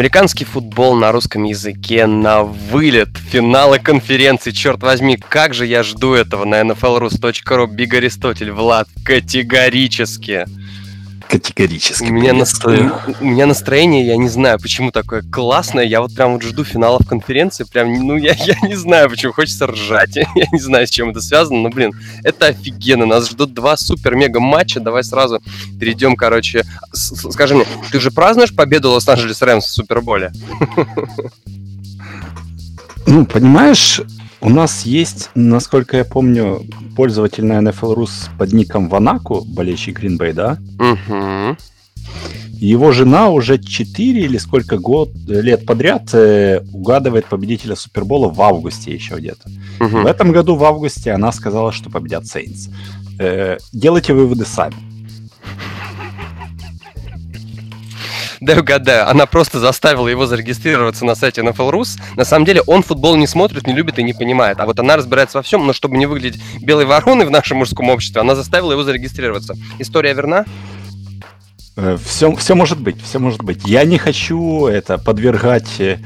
Американский футбол на русском языке на вылет. Финалы конференции. Черт возьми, как же я жду этого на nflrus.ru. Биг Аристотель, Влад, категорически. Категорически. У меня, настро... у меня настроение, я не знаю, почему такое классное. Я вот прям вот жду финалов конференции. Прям, ну, я, я не знаю, почему. Хочется ржать. Я не знаю, с чем это связано, но, блин, это офигенно. Нас ждут два супер-мега матча. Давай сразу перейдем, короче. Скажи мне, ты же празднуешь победу Лос-Анджелес Рэмс в Суперболе? Ну, понимаешь, у нас есть, насколько я помню, пользователь на NFL Rus под ником Ванаку, болельщик Green Bay, да? Угу. Его жена уже 4 или сколько год, лет подряд э, угадывает победителя Супербола в августе еще где-то. Угу. В этом году в августе она сказала, что победят Saints. Э, делайте выводы сами. Дай угадаю, она просто заставила его зарегистрироваться на сайте NFL.rus. На самом деле он футбол не смотрит, не любит и не понимает. А вот она разбирается во всем, но чтобы не выглядеть белой вороной в нашем мужском обществе, она заставила его зарегистрироваться. История верна? Все, э, все может быть, все может быть. Я не хочу это подвергать э,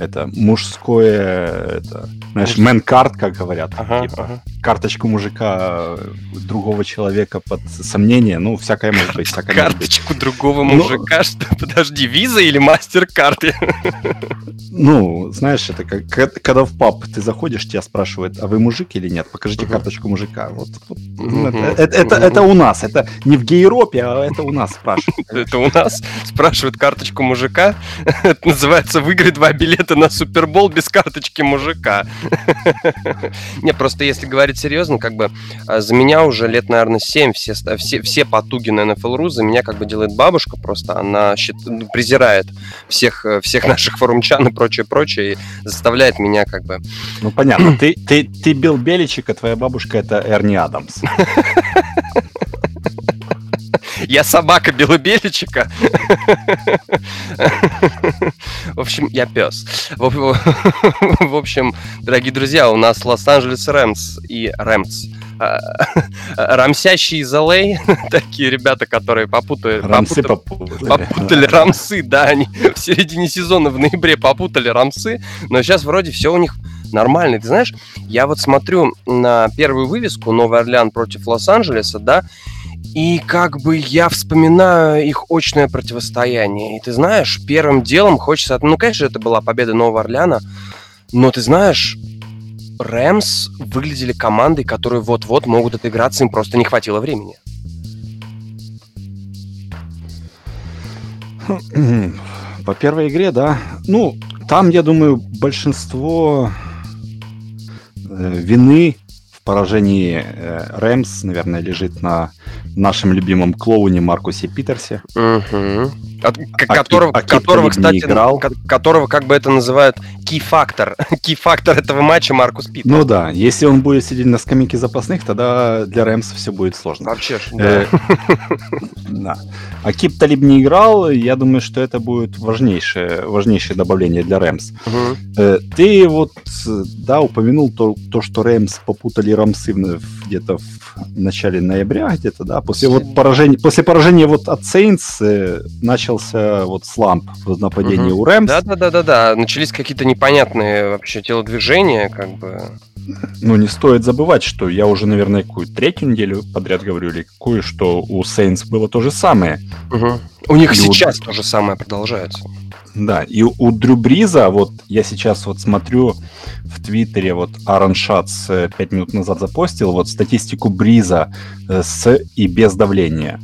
это мужское, это, знаешь, мэн-карт, как говорят, ага, типа ага. карточку мужика э, другого человека под сомнение, ну, всякое может быть. Всякое карточку может быть. другого ну, мужика, что, подожди, виза или мастер-карт? Ну, знаешь, это как, когда в паб ты заходишь, тебя спрашивают, а вы мужик или нет? Покажите uh карточку мужика. Вот, вот uh это, это, это, это у нас, это не в Гейропе, а это у нас спрашивают. Это у нас спрашивают карточку мужика, это называется «выиграй два билета билеты на Супербол без карточки мужика. Не, просто если говорить серьезно, как бы а, за меня уже лет, наверное, 7 все, все, все потуги на NFL.ru за меня как бы делает бабушка просто. Она счит, ну, презирает всех, э, всех наших форумчан и прочее, прочее, и заставляет меня как бы... Ну, понятно. ты, ты, ты Билл Беличик, а твоя бабушка это Эрни Адамс. Я собака Белобеличика. В общем, я пес. В общем, дорогие друзья, у нас Лос-Анджелес Рэмс и Рэмс рамсящие из LA, такие ребята, которые попутали, рамсы попутали, попутали рамсы, да, они в середине сезона в ноябре попутали рамсы, но сейчас вроде все у них нормально. Ты знаешь, я вот смотрю на первую вывеску Новый Орлеан против Лос-Анджелеса, да, и как бы я вспоминаю их очное противостояние. И ты знаешь, первым делом хочется... Ну, конечно, это была победа Нового Орлеана, но ты знаешь, Рэмс выглядели командой, которые вот-вот могут отыграться, им просто не хватило времени. По первой игре, да. Ну, там, я думаю, большинство э, вины в поражении э, Рэмс, наверное, лежит на нашем любимом клоуне Маркусе Питерсе. Угу. От, а которого, а которого кстати, играл. которого, как бы это называют, key-фактор. Key-фактор этого матча Маркус Питерс. Ну да, если он будет сидеть на скамейке запасных, тогда для Рэмс все будет сложно. Вообще э, да. А Кип Талиб не играл, я думаю, что это будет важнейшее, важнейшее добавление для Рэмс. Угу. Ты вот, да, упомянул то, то что Рэмс попутали Рамсы где-то в начале ноября, где-то, да, после вот поражения, после поражения вот от Saints э, начался вот сламп в нападении угу. у Рэмс. Да-да-да-да, начались какие-то непонятные вообще телодвижения, как бы ну, не стоит забывать, что я уже, наверное, какую третью неделю подряд говорю, или какую, что у Saints было то же самое. Угу. У них и сейчас у... то же самое продолжается. Да, и у Дрю Бриза, вот я сейчас вот смотрю в Твиттере, вот Аарон Шац 5 э, минут назад запостил, вот статистику Бриза э, с и без давления.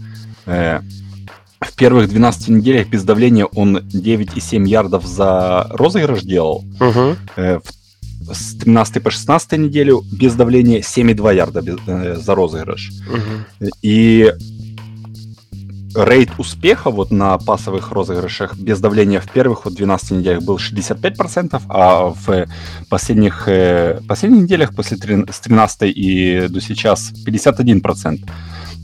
Э, в первых 12 неделях без давления он 9,7 ярдов за розыгрыш делал. Угу. В с 13 по 16 неделю без давления 7,2 ярда без, э, за розыгрыш. Угу. И рейд успеха вот на пасовых розыгрышах без давления в первых вот 12 неделях был 65%, а в последних, э, последних неделях после 3, с 13 и до сейчас 51%.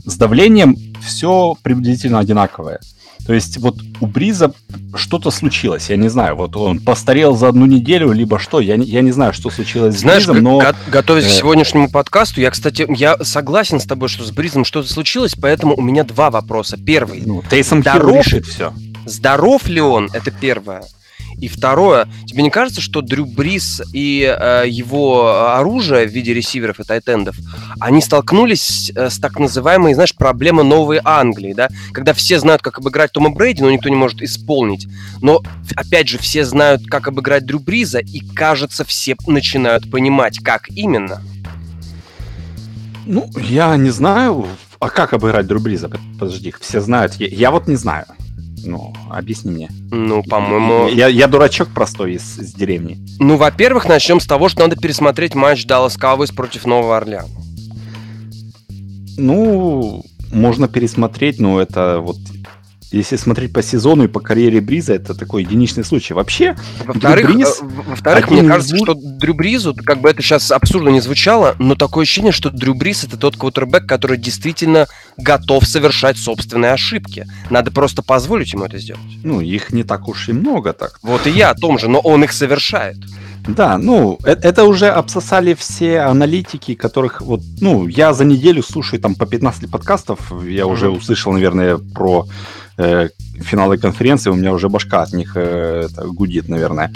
С давлением все приблизительно одинаковое. То есть вот у Бриза что-то случилось, я не знаю, вот он постарел за одну неделю, либо что, я не, я не знаю, что случилось Знаешь, с Бризом, но... Го- готовясь э... к сегодняшнему подкасту, я, кстати, я согласен с тобой, что с Бризом что-то случилось, поэтому у меня два вопроса. Первый. Ну, Тейсом здоров... решит все. Здоров ли он, это первое. И второе, тебе не кажется, что Дрю Брис и э, его оружие в виде ресиверов и тайтендов, они столкнулись э, с так называемой, знаешь, проблемой Новой Англии, да? Когда все знают, как обыграть Тома Брейди, но никто не может исполнить. Но, опять же, все знают, как обыграть Дрю Бриза, и, кажется, все начинают понимать, как именно. Ну, я не знаю. А как обыграть Дрю Бриза? Подожди, все знают. Я, я вот не знаю. Ну, объясни мне. Ну, по-моему... Я, я дурачок простой из, из деревни. Ну, во-первых, начнем с того, что надо пересмотреть матч Dallas Cowboys против Нового Орлеана. Ну, можно пересмотреть, но это вот если смотреть по сезону и по карьере Бриза, это такой единичный случай. Вообще, во-вторых, Бриз, э, во-вторых мне кажется, что Дрю Бризу, как бы это сейчас абсурдно не звучало, но такое ощущение, что Дрю Бриз это тот квотербек, который действительно готов совершать собственные ошибки. Надо просто позволить ему это сделать. Ну, их не так уж и много так. Вот и я о том же, но он их совершает. Да, ну, это, это уже обсосали все аналитики, которых вот, ну, я за неделю слушаю там по 15 подкастов, я уже услышал, наверное, про э, финалы конференции, у меня уже башка от них э, гудит, наверное.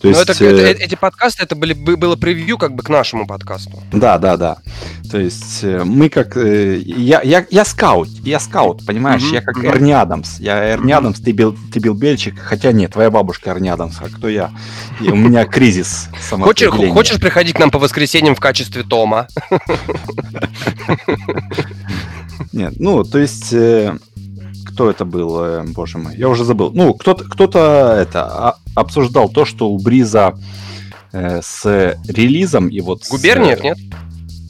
То есть, это, э, это, эти подкасты, это были, было превью как бы к нашему подкасту. Да, да, да. То есть э, мы как... Э, я, я, я скаут, я скаут, понимаешь? Mm-hmm. Я как Эрни Адамс. Я Эрни mm-hmm. Адамс, ты, Бил, ты Билл Бельчик. Хотя нет, твоя бабушка Эрни Адамс, а кто я? И у меня кризис хочешь, хочешь приходить к нам по воскресеньям в качестве Тома? Нет, ну, то есть э, кто это был, э, боже мой, я уже забыл. Ну, кто-то, кто-то это а, обсуждал то, что у Бриза э, с релизом и вот... Губерниев, с, нет?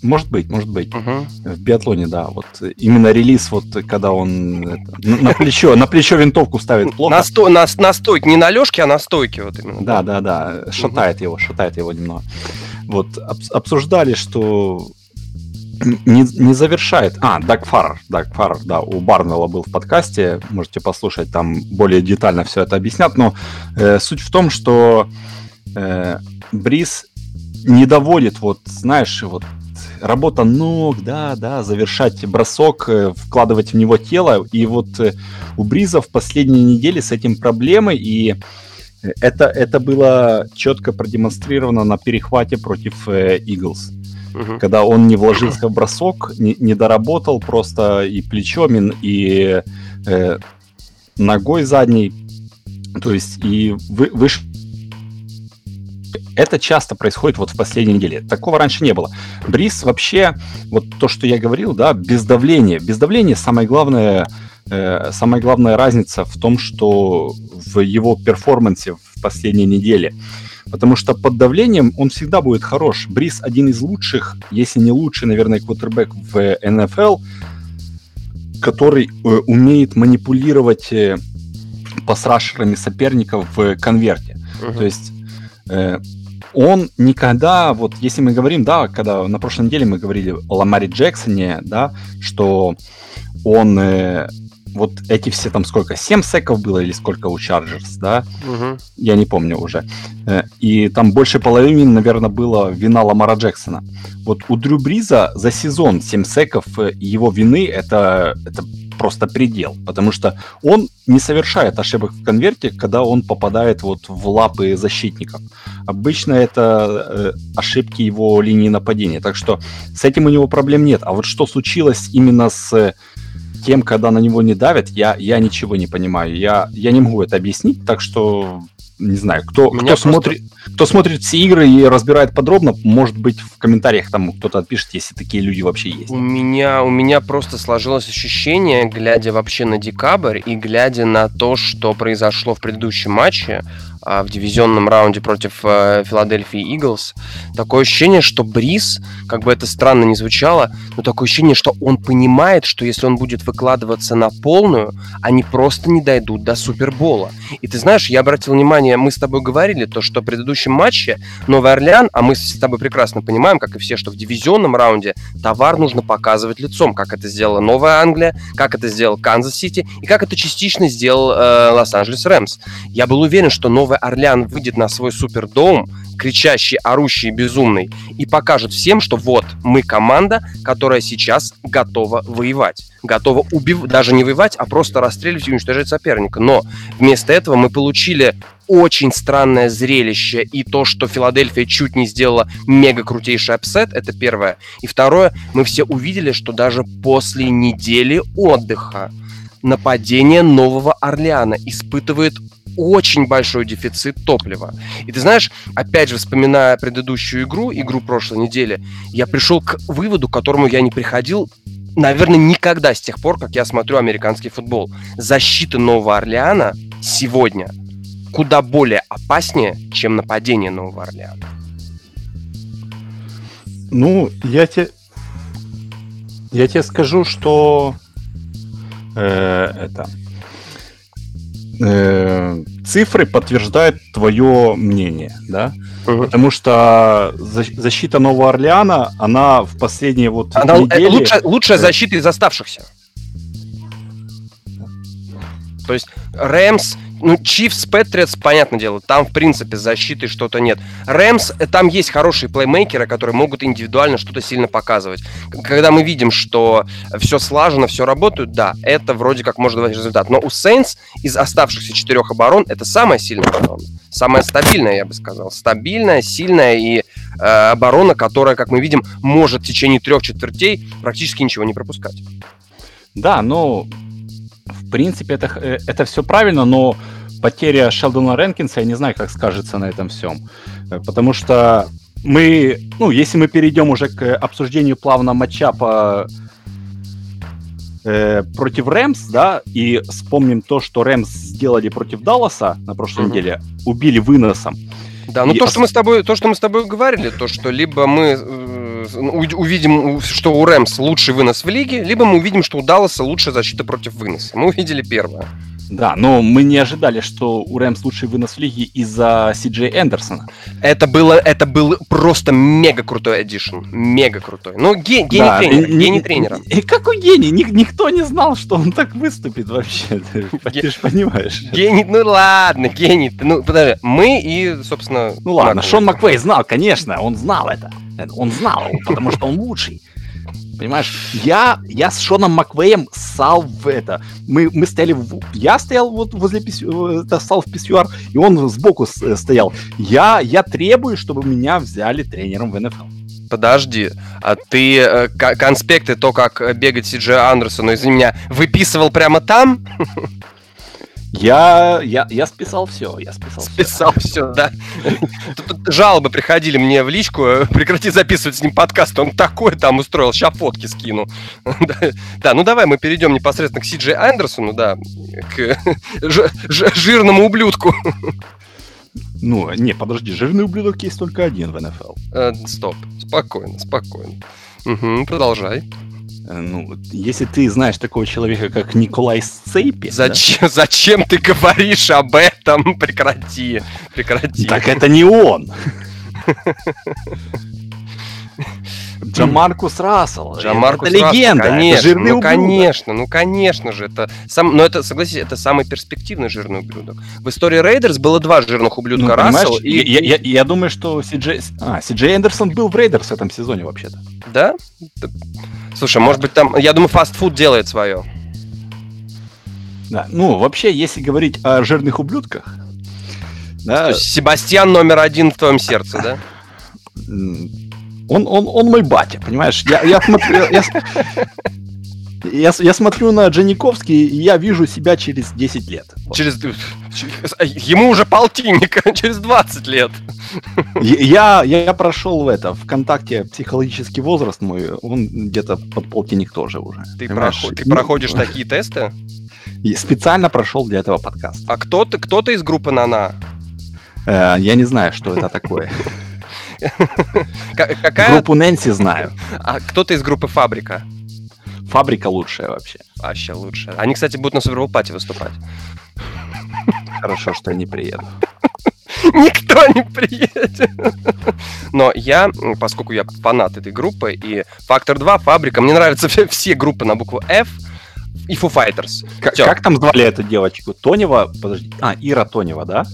Может быть, может быть. Угу. В биатлоне, да. Вот именно релиз, вот когда он это, на плечо, на плечо винтовку ставит плохо. На, сто, на, на стойке, не на лёжке, а на стойке вот именно. Да, да, да. Шатает угу. его, шатает его немного. Вот обсуждали, что не, не завершает. А, Даг Фарр. Даг Фарр, да, у Барнелла был в подкасте. Можете послушать, там более детально все это объяснят. Но э, суть в том, что э, Брис не доводит, вот, знаешь, вот работа ног, да, да, завершать бросок, э, вкладывать в него тело. И вот э, у Бриза в последние недели с этим проблемы, и это, это было четко продемонстрировано на перехвате против э, Eagles угу. когда он не вложился в бросок, не, не доработал просто и плечом, и э, ногой задней, то есть и вы, выше это часто происходит вот в последней неделе. Такого раньше не было. Брис вообще, вот то, что я говорил, да, без давления. Без давления самое главное, э, самая главная разница в том, что в его перформансе в последней неделе. Потому что под давлением он всегда будет хорош. Брис один из лучших, если не лучший, наверное, квотербек в НФЛ, который э, умеет манипулировать э, пасрашерами соперников в конверте. Uh-huh. То есть э, он никогда, вот если мы говорим, да, когда на прошлой неделе мы говорили о Ламаре Джексоне, да, что он э, вот эти все там сколько, 7 секов было или сколько у Chargers, да? Угу. Я не помню уже. Э, и там больше половины, наверное, было вина Ламара Джексона. Вот у Дрю Бриза за сезон 7 секов э, его вины это, это просто предел, потому что он не совершает ошибок в конверте, когда он попадает вот в лапы защитников. Обычно это э, ошибки его линии нападения, так что с этим у него проблем нет. А вот что случилось именно с тем, когда на него не давят, я, я ничего не понимаю. Я, я не могу это объяснить, так что не знаю, кто, кто, просто... смотрит, кто смотрит все игры и разбирает подробно, может быть, в комментариях там кто-то отпишет, если такие люди вообще есть. У меня, у меня просто сложилось ощущение, глядя вообще на декабрь и глядя на то, что произошло в предыдущем матче, в дивизионном раунде против э, Филадельфии Иглс. Такое ощущение, что Брис, как бы это странно не звучало, но такое ощущение, что он понимает, что если он будет выкладываться на полную, они просто не дойдут до Супербола. И ты знаешь, я обратил внимание, мы с тобой говорили, то, что в предыдущем матче Новый Орлеан, а мы с тобой прекрасно понимаем, как и все, что в дивизионном раунде товар нужно показывать лицом, как это сделала Новая Англия, как это сделал Канзас-Сити и как это частично сделал э, Лос-Анджелес Рэмс. Я был уверен, что Новый Орлеан выйдет на свой супердом, кричащий, орущий, безумный, и покажет всем, что вот, мы команда, которая сейчас готова воевать. Готова убивать, даже не воевать, а просто расстреливать и уничтожать соперника. Но вместо этого мы получили очень странное зрелище. И то, что Филадельфия чуть не сделала мега крутейший upset, это первое. И второе, мы все увидели, что даже после недели отдыха нападение Нового Орлеана испытывает очень большой дефицит топлива. И ты знаешь, опять же, вспоминая предыдущую игру, игру прошлой недели, я пришел к выводу, к которому я не приходил, наверное, никогда с тех пор, как я смотрю американский футбол. Защита Нового Орлеана сегодня куда более опаснее, чем нападение Нового Орлеана. Ну, я тебе, я тебе скажу, что э, это э, цифры подтверждают твое мнение, да? Угу. Потому что защита Нового Орлеана, она в последние вот она э, недели... Лучшая, лучшая э. защита из оставшихся. То есть Рэмс ну, Чифс, Патриотс, понятное дело, там, в принципе, защиты что-то нет. Рэмс, там есть хорошие плеймейкеры, которые могут индивидуально что-то сильно показывать. Когда мы видим, что все слажено, все работает, да, это вроде как может давать результат. Но у Сейнс из оставшихся четырех оборон это самая сильная оборона. Самая стабильная, я бы сказал. Стабильная, сильная и э, оборона, которая, как мы видим, может в течение трех четвертей практически ничего не пропускать. Да, но в принципе, это, э, это все правильно, но потеря Шелдона Ренкинса, я не знаю, как скажется на этом всем. Э, потому что мы, ну, если мы перейдем уже к обсуждению плавно матчапа э, против Рэмс, да, и вспомним то, что Рэмс сделали против Далласа на прошлой mm-hmm. неделе, убили выносом. Да, ну и то, что мы с тобой, то, что мы с тобой говорили, то, что либо мы э, увидим, что у Рэмс лучший вынос в лиге, либо мы увидим, что у Далласа лучшая защита против выноса. Мы увидели первое. Да, но мы не ожидали, что у Рэмс лучший вынос в лиге из-за Си Джей Эндерсона. Это было, это был просто мега крутой эдишн. Мега крутой. Ну, ге, гений да, тренера. И, гений тренера. И, какой гений? Ник, никто не знал, что он так выступит вообще. Ты, же понимаешь. Гений, ну ладно, гений. Ну, подожди, мы и, собственно... Ну ладно. Шон Маквей знал, конечно, он знал это. Он знал, потому что он лучший. Понимаешь, я, я с Шоном Маквеем ссал в это. Мы, мы стояли, в, я стоял вот возле писю, это, ссал в писсуар, и он сбоку э, стоял. Я, я требую, чтобы меня взяли тренером в НФЛ. Подожди, а ты э, конспекты, то, как бегать Си Джей Андерсону, извини меня, выписывал прямо там? Я, я, я списал все, я списал, списал все. все, да. Жалобы приходили мне в личку, прекрати записывать с ним подкаст, он такой там устроил, сейчас фотки скину. да, ну давай мы перейдем непосредственно к Си Джей Андерсону, да, к жирному ублюдку. Ну, не, подожди, жирный ублюдок есть только один в НФЛ. Э, стоп, спокойно, спокойно. Угу, продолжай. Э, ну, если ты знаешь такого человека, как Николай Сцейпи... Зачем, да? зачем ты говоришь об этом? Прекрати, прекрати. Так это не он. Джамаркус Рассел. Джамаркус это Рассел, легенда. Конечно, это жирный ну, ублюдок. конечно, ну конечно же. Это сам, но это, согласись, это самый перспективный жирный ублюдок. В истории Рейдерс было два жирных ублюдка, ну, Рассел и... Я, я, я думаю, что Си Джей... А, Си Джей Эндерсон был в Рейдерс в этом сезоне вообще-то. Да? Слушай, может быть там... Я думаю, фастфуд делает свое. Да, ну, вообще, если говорить о жирных ублюдках... Да, Себастьян номер один в твоем сердце, да? Он, он, он мой батя, понимаешь? Я, я смотрю... Я, я, я смотрю на Джаниковский, и я вижу себя через 10 лет. Через... Ему уже полтинник, через 20 лет. Я, я прошел в это, ВКонтакте психологический возраст мой, он где-то под полтинник тоже уже. Ты, проход, ты проходишь такие тесты? И специально прошел для этого подкаста. А кто ты, кто из группы Нана? Э, я не знаю, что это такое. Какая... Группу Нэнси знаю. А кто-то из группы Фабрика? Фабрика лучшая вообще. Вообще лучшая. Они, кстати, будут на Супербол Пати выступать. Хорошо, что я не приеду. Никто не приедет. Но я, поскольку я фанат этой группы, и Фактор 2, Фабрика, мне нравятся все группы на букву F, и Foo Fighters. Как, как там звали эту девочку? Тонева? Подожди. А, Ира Тонева, да?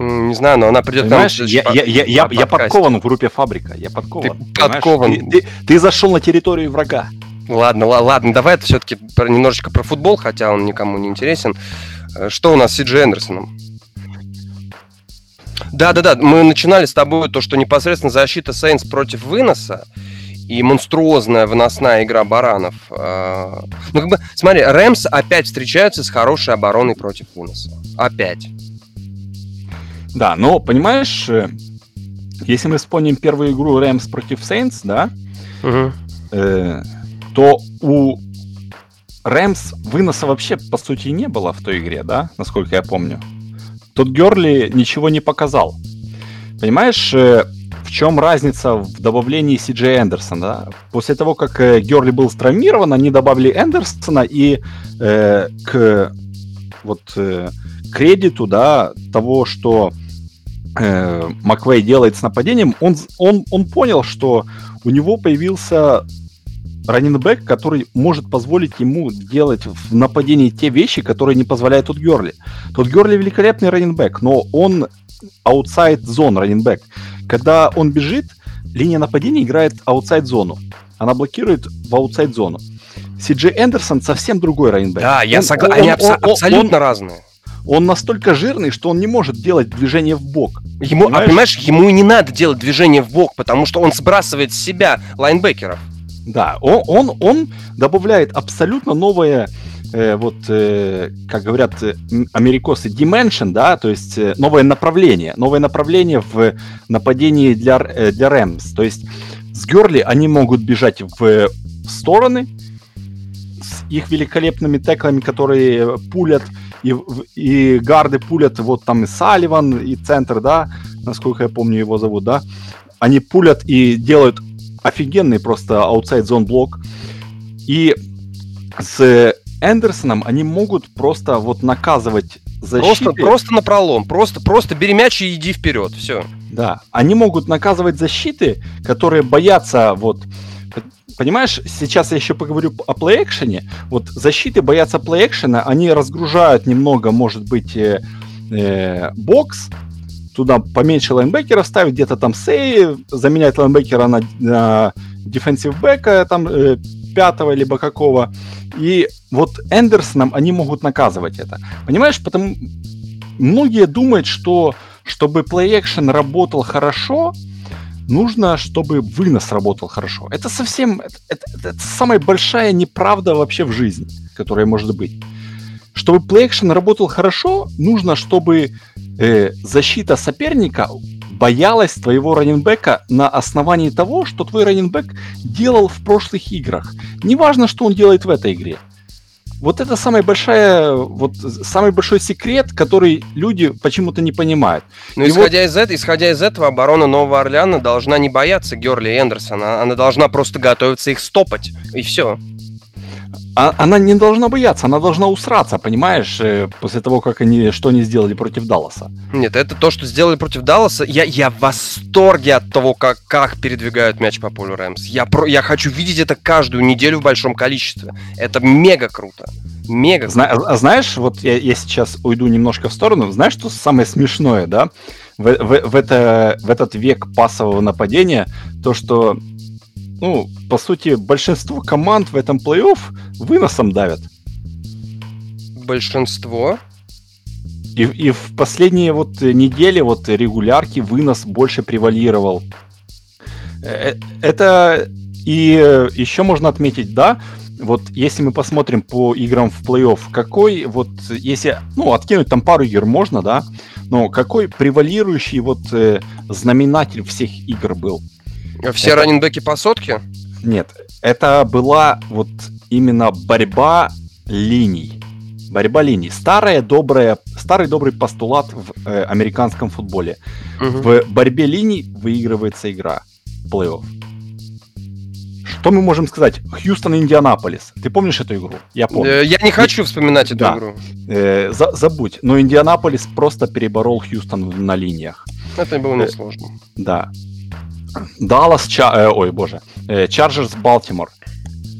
Не знаю, но она придет Понимаешь, там... Я, я, я, я, я подкован в группе «Фабрика». Я подкован. Ты подкован. Ты, ты, ты зашел на территорию врага. Ладно, ладно, давай это все-таки немножечко про футбол, хотя он никому не интересен. Э, что у нас с Сиджи Эндерсоном? Да-да-да, мы начинали с тобой то, что непосредственно защита Сейнс против выноса и монструозная выносная игра баранов. А, ну, как бы, смотри, Рэмс опять встречаются с хорошей обороной против выноса. Опять. Да, но, понимаешь, э, если мы вспомним первую игру Рэмс против Сейнс, да, угу. э, то у Рэмс выноса вообще, по сути, не было в той игре, да, насколько я помню. Тут Герли ничего не показал. Понимаешь, э, в чем разница в добавлении Си Джей Эндерсона? Да? После того, как э, Герли был травмирован, они добавили Эндерсона и э, к вот э, кредиту, да, того, что э, Маквей делает с нападением, он, он, он понял, что у него появился раннинбэк, который может позволить ему делать в нападении те вещи, которые не позволяет Тодд Герли. Тодд Герли великолепный раннинбэк, но он outside zone раннинбэк. Когда он бежит, линия нападения играет outside зону. Она блокирует в outside зону. Си Джей Эндерсон совсем другой раннинбэк. Да, я согласен. Они он, абсолютно он, разные. Он настолько жирный, что он не может делать движение в бок. Ему, а понимаешь? А понимаешь, ему и не надо делать движение в бок, потому что он сбрасывает с себя лайнбекеров. Да, он, он, он добавляет абсолютно новое, э, вот, э, как говорят э, америкосы, dimension, да, то есть э, новое направление, новое направление в нападении для, э, для Рэмс. То есть с Герли они могут бежать в стороны их великолепными теклами, которые пулят, и, и гарды пулят, вот там и Салливан, и центр, да, насколько я помню его зовут, да, они пулят и делают офигенный просто аутсайд зон блок. И с Эндерсоном они могут просто вот наказывать защиты. Просто, просто на пролом, просто, просто бери мяч и иди вперед, все. Да, они могут наказывать защиты, которые боятся вот Понимаешь, сейчас я еще поговорю о плей-экшене. Вот защиты боятся плей-экшена, они разгружают немного, может быть, э, э, бокс, туда поменьше лайнбекера ставить, где-то там сей, заменять лайнбекера на, на defensive бэка, там э, пятого либо какого. И вот Эндерсоном они могут наказывать это. Понимаешь, потому многие думают, что чтобы action работал хорошо, нужно, чтобы вынос работал хорошо. Это совсем, это, это, это самая большая неправда вообще в жизни, которая может быть. Чтобы action работал хорошо, нужно, чтобы э, защита соперника боялась твоего раненбека на основании того, что твой раненбек делал в прошлых играх. Неважно, что он делает в этой игре. Вот это самая большая, вот самый большой секрет, который люди почему-то не понимают. Ну, исходя, вот... из этого, исходя из этого, оборона Нового Орлеана должна не бояться Герли и Эндерсона, она должна просто готовиться их стопать, и все а, она не должна бояться, она должна усраться, понимаешь, э, после того, как они, что они сделали против Далласа. Нет, это то, что сделали против Далласа. Я, я в восторге от того, как, как передвигают мяч по полю Рэмс. Я, про, я хочу видеть это каждую неделю в большом количестве. Это мега круто. Мега Зна- круто. А, знаешь, вот я, я сейчас уйду немножко в сторону. Знаешь, что самое смешное, да? В, в, в, это, в этот век пасового нападения, то, что ну, по сути, большинство команд в этом плей-офф выносом давят. Большинство? И, и в последние вот недели вот регулярки вынос больше превалировал. Э, э, это и еще можно отметить, да, вот если мы посмотрим по играм в плей-офф, какой вот, если, ну, откинуть там пару игр можно, да, но какой превалирующий вот э, знаменатель всех игр был? Все это... раненбеки по сотке? Нет, это была вот именно борьба линий. Борьба линий. Старая добрая, старый добрый постулат в э, американском футболе. Угу. В борьбе линий выигрывается игра. Плей-офф. Что мы можем сказать? Хьюстон Индианаполис. Ты помнишь эту игру? Я помню. Э, я не хочу вспоминать эту да. игру. Э, за, забудь. Но Индианаполис просто переборол Хьюстон на линиях. Это было несложно. Э, да. Даллас, Ча... э, ой, боже, э, Чарджерс, Балтимор.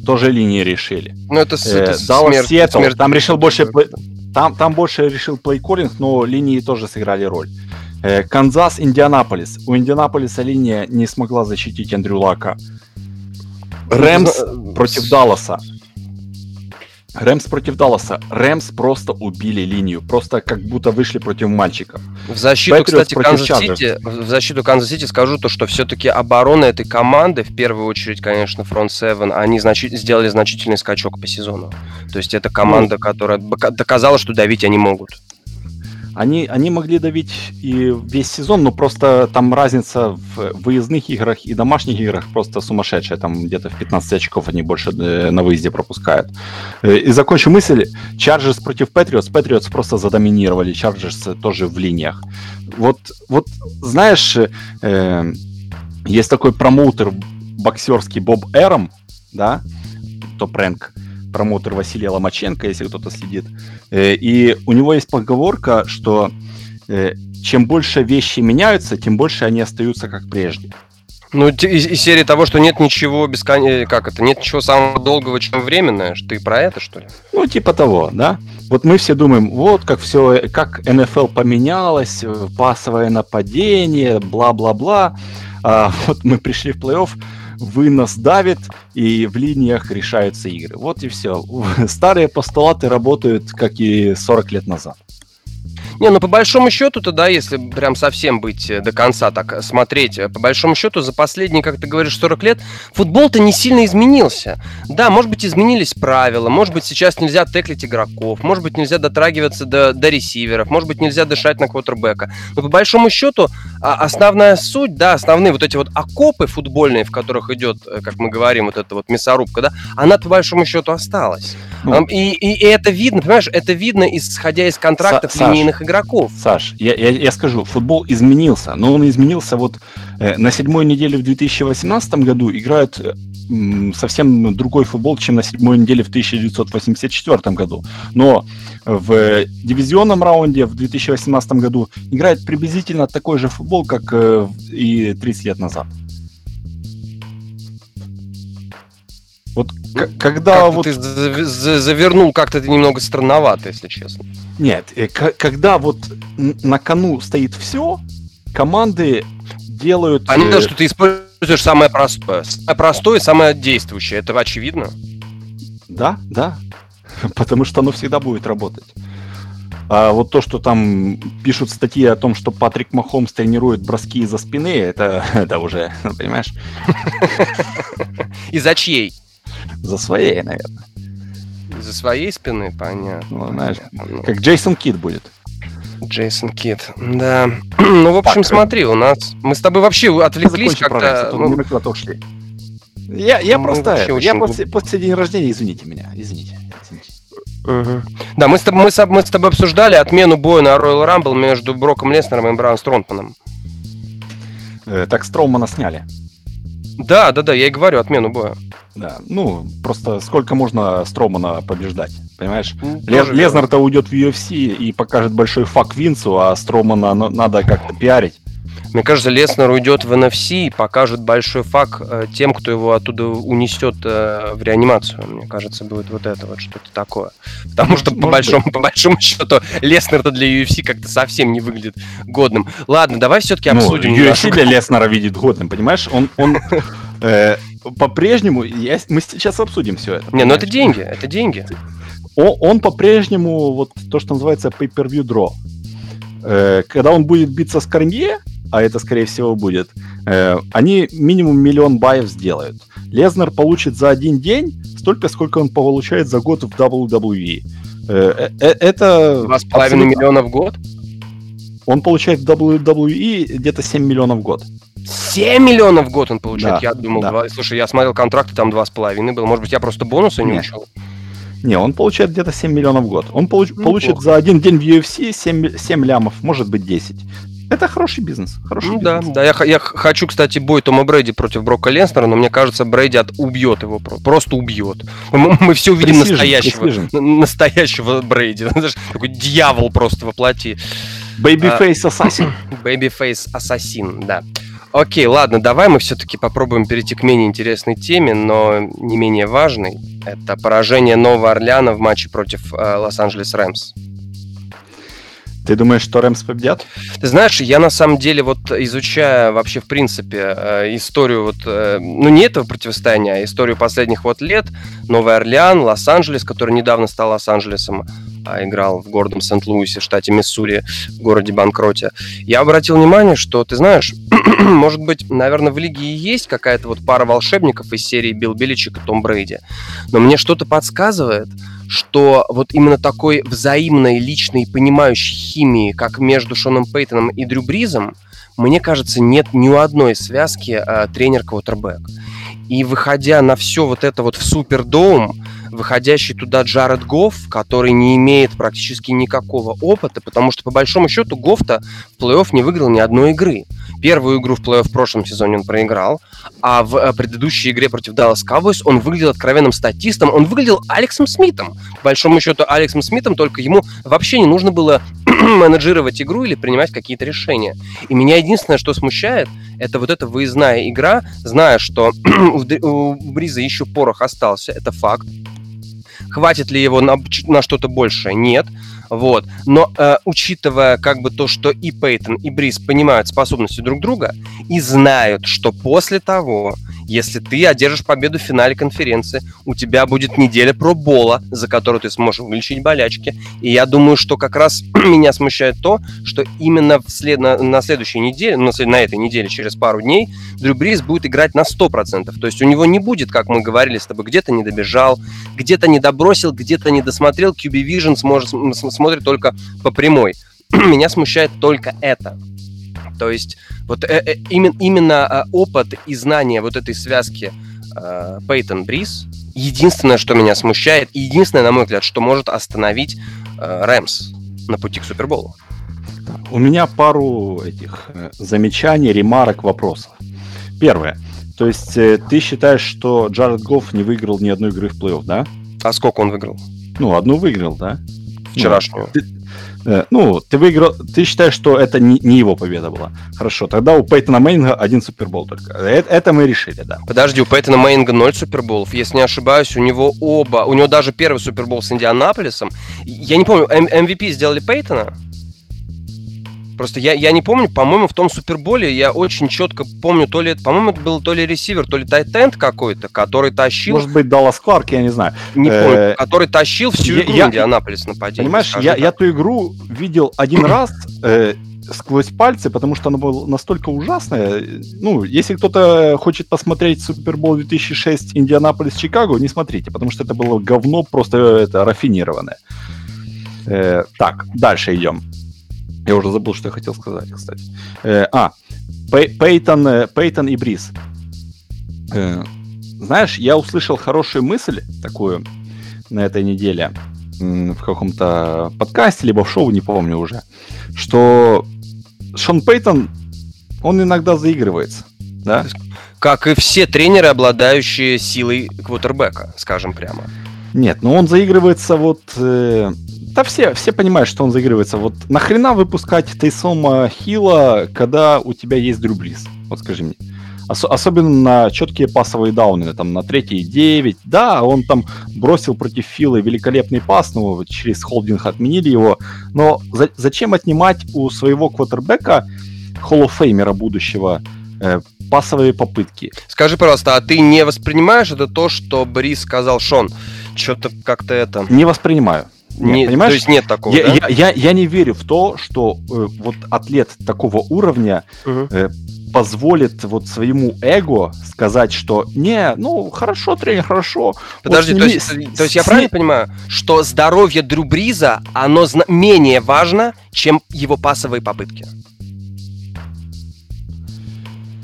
Тоже линии решили. Ну, это, э, это Даллас, Сиэтл, там решил больше... Там, там больше решил play calling, но линии тоже сыграли роль. Канзас, Индианаполис. У Индианаполиса линия не смогла защитить Эндрю Лака. Рэмс против Далласа. Рэмс против Далласа. Рэмс просто убили линию. Просто как будто вышли против мальчиков. В защиту, Patriots кстати, Канзас-Сити, в защиту Канзас-Сити скажу то, что все-таки оборона этой команды, в первую очередь, конечно, фронт 7, они значи- сделали значительный скачок по сезону. То есть это команда, ну, которая доказала, что давить они могут. Они, они могли давить и весь сезон, но просто там разница в выездных играх и домашних играх просто сумасшедшая. Там где-то в 15 очков они больше э, на выезде пропускают. Э, и закончу мысль. Чарджерс против Патриотс. Патриотс просто задоминировали. Чарджерс тоже в линиях. Вот, вот знаешь, э, есть такой промоутер боксерский Боб Арум, да, Top Rank промоутер Василия Ломаченко, если кто-то следит. Э, и у него есть поговорка, что э, чем больше вещи меняются, тем больше они остаются как прежде. Ну, из, из серии того, что нет ничего бескон... Э, как это, нет ничего самого долгого, чем временное. Ты про это, что ли? Ну, типа того, да. Вот мы все думаем, вот как все, как НФЛ поменялось, пасовое нападение, бла-бла-бла. А вот мы пришли в плей-офф, вынос давит, и в линиях решаются игры. Вот и все. Старые постулаты работают, как и 40 лет назад. Не, ну по большому счету-то, да, если прям совсем быть э, до конца так смотреть, э, по большому счету за последние, как ты говоришь, 40 лет футбол-то не сильно изменился. Да, может быть, изменились правила, может быть, сейчас нельзя теклить игроков, может быть, нельзя дотрагиваться до, до ресиверов, может быть, нельзя дышать на квотербека. Но по большому счету а, основная суть, да, основные вот эти вот окопы футбольные, в которых идет, э, как мы говорим, вот эта вот мясорубка, да, она по большому счету осталась. Ну, и, и, и это видно, понимаешь, это видно, исходя из контрактов Са- линейных Саш, игроков. Саш, я, я, я скажу, футбол изменился, но он изменился вот э, на седьмой неделе в 2018 году играют э, совсем другой футбол, чем на седьмой неделе в 1984 году. Но в дивизионном раунде в 2018 году играет приблизительно такой же футбол, как э, и 30 лет назад. Вот когда как вот... Ты завернул как-то ты немного странновато, если честно. Нет, э, когда вот на кону стоит все, команды делают... Понятно, э... что ты используешь самое простое. Самое простое, самое действующее. Это очевидно. Да, да. Потому что оно всегда будет работать. А вот то, что там пишут статьи о том, что Патрик Махомс тренирует броски из-за спины, это, это уже, понимаешь? Из-за чьей? За своей, наверное. За своей спины, понятно. Ну, знаешь, понятно. как Джейсон Кит будет. Джейсон Кит, да. ну, в общем, так, смотри, у нас... Мы с тобой вообще отвлеклись как-то... Ну... Я, я ну, просто... Я после, после дня рождения, извините меня, извините. извините. Угу. Да, мы с, тобой, мы, с, мы с тобой обсуждали отмену боя на Royal Rumble между Броком Леснером и Браун Стронтманом. Э, так Строумана сняли. Да, да, да, я и говорю, отмену боя. Да, ну, просто сколько можно Стромана побеждать, понимаешь? Ну, Лезнер-то уйдет в UFC и покажет большой фак Винсу, а Стромана надо как-то пиарить. Мне кажется, Леснер уйдет в NFC и покажет большой фак э, тем, кто его оттуда унесет э, в реанимацию. Мне кажется, будет вот это вот что-то такое. Потому что по большому, по большому счету Леснер-то для UFC как-то совсем не выглядит годным. Ладно, давай все-таки ну, обсудим. Ну, UFC для Леснера видит годным, понимаешь? Он, он э, по-прежнему, я, мы сейчас обсудим все это. Не, ну это деньги, это деньги. Он, он по-прежнему, вот то, что называется pay-per-view draw. Э, когда он будет биться с Корнье, а это, скорее всего, будет, э, они минимум миллион баев сделают. Лезнер получит за один день столько, сколько он получает за год в WWE. Э, э, это... Два с половиной миллиона в год? Он получает в WWE где-то 7 миллионов в год. 7 миллионов в год он получает? Да, я думал, да. 2... слушай, я смотрел контракты, там 2,5 было. Может быть, я просто бонусы не учел? Не, он получает где-то 7 миллионов в год. Он получ... ну, получит плохо. за один день в UFC 7, 7 лямов, может быть 10. Это хороший бизнес. Хороший ну, бизнес. Да, да. Я, я хочу, кстати, бой Тома Брейди против Брока Ленснера, но мне кажется, Брейди от, убьет его. Просто убьет. Мы, мы все увидим пресижен, настоящего. Пресижен. Настоящего Брейди. Такой дьявол просто воплоти. Babyface Assassin. Babyface Assassin, да. Окей, ладно, давай мы все-таки попробуем перейти к менее интересной теме, но не менее важной. Это поражение Нового Орлеана в матче против э, Лос-Анджелес Рэмс. Ты думаешь, что Рэмс победят? Ты знаешь, я на самом деле вот изучая вообще в принципе э, историю вот, э, ну не этого противостояния, а историю последних вот лет, Новый Орлеан, Лос-Анджелес, который недавно стал Лос-Анджелесом, а играл в городом Сент-Луисе, штате Миссури, в городе Банкроте, я обратил внимание, что, ты знаешь, может быть, наверное, в лиге и есть какая-то вот пара волшебников из серии Билл Беличик и Том Брейди, но мне что-то подсказывает, что вот именно такой взаимной, личной, понимающей химии, как между Шоном Пейтоном и Дрю Бризом, мне кажется, нет ни у одной связки э, тренер-квотербек. И выходя на все вот это вот в Супердоум, выходящий туда Джаред Гофф, который не имеет практически никакого опыта, потому что, по большому счету, Гофф-то в плей-офф не выиграл ни одной игры. Первую игру в плей-офф в прошлом сезоне он проиграл, а в э, предыдущей игре против Dallas Cowboys он выглядел откровенным статистом, он выглядел Алексом Смитом. По большому счету, Алексом Смитом, только ему вообще не нужно было менеджировать игру или принимать какие-то решения. И меня единственное, что смущает, это вот эта выездная игра, зная, что у Бриза еще порох остался, это факт. Хватит ли его на, на что-то большее? Нет. Вот. Но э, учитывая как бы то, что и Пейтон, и Бриз понимают способности друг друга и знают, что после того, если ты одержишь победу в финале конференции, у тебя будет неделя пробола, за которую ты сможешь вылечить болячки. И я думаю, что как раз меня смущает то, что именно вслед, на, на следующей неделе, на, на этой неделе, через пару дней, Дрю Бриз будет играть на 100%. То есть у него не будет, как мы говорили с тобой, где-то не добежал, где-то не добросил, где-то не досмотрел. QB Vision сможет, смотрит только по прямой. Меня смущает только это. То есть вот э, э, именно, именно э, опыт и знание вот этой связки э, Пейтон Бриз единственное, что меня смущает, и единственное, на мой взгляд, что может остановить э, Рэмс на пути к Суперболу. У меня пару этих э, замечаний, ремарок, вопросов. Первое. То есть э, ты считаешь, что Джаред Гофф не выиграл ни одной игры в плей-офф, да? А сколько он выиграл? Ну, одну выиграл, да? Вчерашнюю. Ну, ты, ну, ты выиграл, ты считаешь, что это не, не его победа была. Хорошо, тогда у Пейтона Мейнинга один супербол только. Это, это мы решили, да. Подожди, у Пейтона Мейнинга ноль суперболов. Если не ошибаюсь, у него оба, у него даже первый супербол с Индианаполисом. Я не помню, MVP сделали Пейтона? Просто я, я не помню, по-моему, в том Суперболе я очень четко помню, то ли, по-моему, это был то ли ресивер, то ли тайтенд какой-то, который тащил... Может быть, Даллас Кларк, я не знаю. Не помню, э, который тащил всю игру Индианаполис нападение. Понимаешь, я, я ту игру видел один раз э, сквозь пальцы, потому что она была настолько ужасная. Ну, если кто-то хочет посмотреть Супербол 2006 Индианаполис-Чикаго, не смотрите, потому что это было говно просто это рафинированное. Э, так, дальше идем. Я уже забыл, что я хотел сказать, кстати. Э, а, Пей, Пейтон, э, Пейтон и Бриз. Э, знаешь, я услышал хорошую мысль такую на этой неделе в каком-то подкасте, либо в шоу, не помню уже, что Шон Пейтон, он иногда заигрывается, да? Как и все тренеры, обладающие силой квотербека, скажем прямо. Нет, но он заигрывается вот э, да все, все понимают, что он заигрывается. Вот нахрена выпускать Тейсома Хила, когда у тебя есть Дрюблис? Вот скажи мне. Ос- особенно на четкие пасовые дауны, там на третий 9. Да, он там бросил против Фила великолепный пас, ну, через холдинг отменили его. Но за- зачем отнимать у своего квотербека, холлофеймера будущего, э, пасовые попытки? Скажи, пожалуйста, а ты не воспринимаешь это то, что Брис сказал Шон? Что-то как-то это... Не воспринимаю. Не, понимаешь? То есть нет такого, я, да? я, я, я не верю в то, что э, вот атлет такого уровня угу. э, позволит вот своему эго сказать, что не, ну хорошо, тренер, хорошо. Подожди, вот сними, то, есть, то есть я правильно понимаю, что здоровье Дрю Бриза, оно менее важно, чем его пасовые попытки?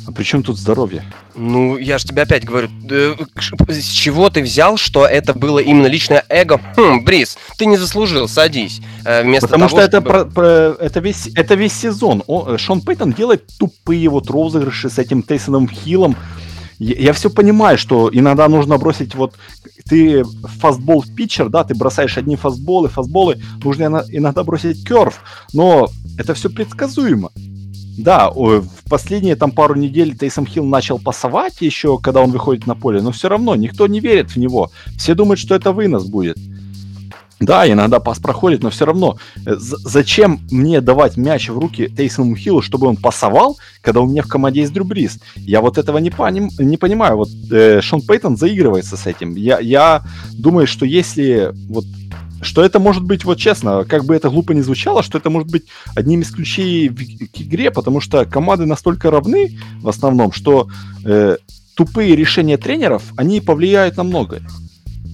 А при чем тут здоровье? Ну, я же тебе опять говорю, с чего ты взял, что это было именно личное эго? Хм, Брис, ты не заслужил, садись. Э, вместо Потому того, что чтобы... это, про, про, это, весь, это весь сезон. Он, э, Шон Пейтон делает тупые вот розыгрыши с этим Тейсоном Хиллом. Я, я все понимаю, что иногда нужно бросить вот... Ты фастбол в питчер, да, ты бросаешь одни фастболы, фастболы, нужно иногда бросить керв, но это все предсказуемо. Да, в последние там пару недель Тейсом Хилл начал пасовать еще, когда он выходит на поле, но все равно никто не верит в него. Все думают, что это вынос будет. Да, иногда пас проходит, но все равно. э, Зачем мне давать мяч в руки Тейсону Хиллу, чтобы он пасовал, когда у меня в команде есть Дрю Бриз? Я вот этого не, поним, не понимаю. Вот э, Шон Пейтон заигрывается с этим. Я, я думаю, что если вот что это может быть, вот честно, как бы это глупо не звучало, что это может быть одним из ключей в, к игре, потому что команды настолько равны в основном, что э, тупые решения тренеров, они повлияют на многое.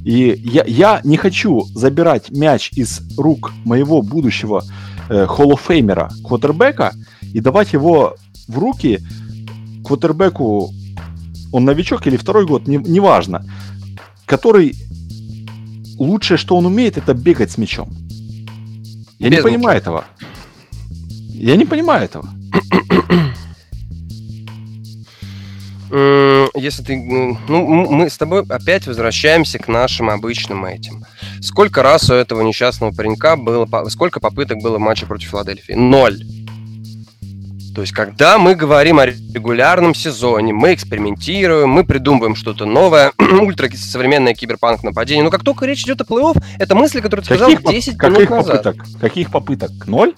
И я, я не хочу забирать мяч из рук моего будущего э, холлофеймера, квотербека, и давать его в руки квотербеку, он новичок или второй год, не, неважно, который лучшее, что он умеет, это бегать с мячом. Я Без не понимаю ничего. этого. Я не понимаю этого. Если ты... Ну, мы с тобой опять возвращаемся к нашим обычным этим. Сколько раз у этого несчастного паренька было... Сколько попыток было в матче против Филадельфии? Ноль. То есть, когда мы говорим о регулярном сезоне, мы экспериментируем, мы придумываем что-то новое, ультра современное киберпанк нападение. Но как только речь идет о плей-офф, это мысли, которые ты каких сказал 10 по- минут каких назад. Попыток? Каких попыток? Ноль?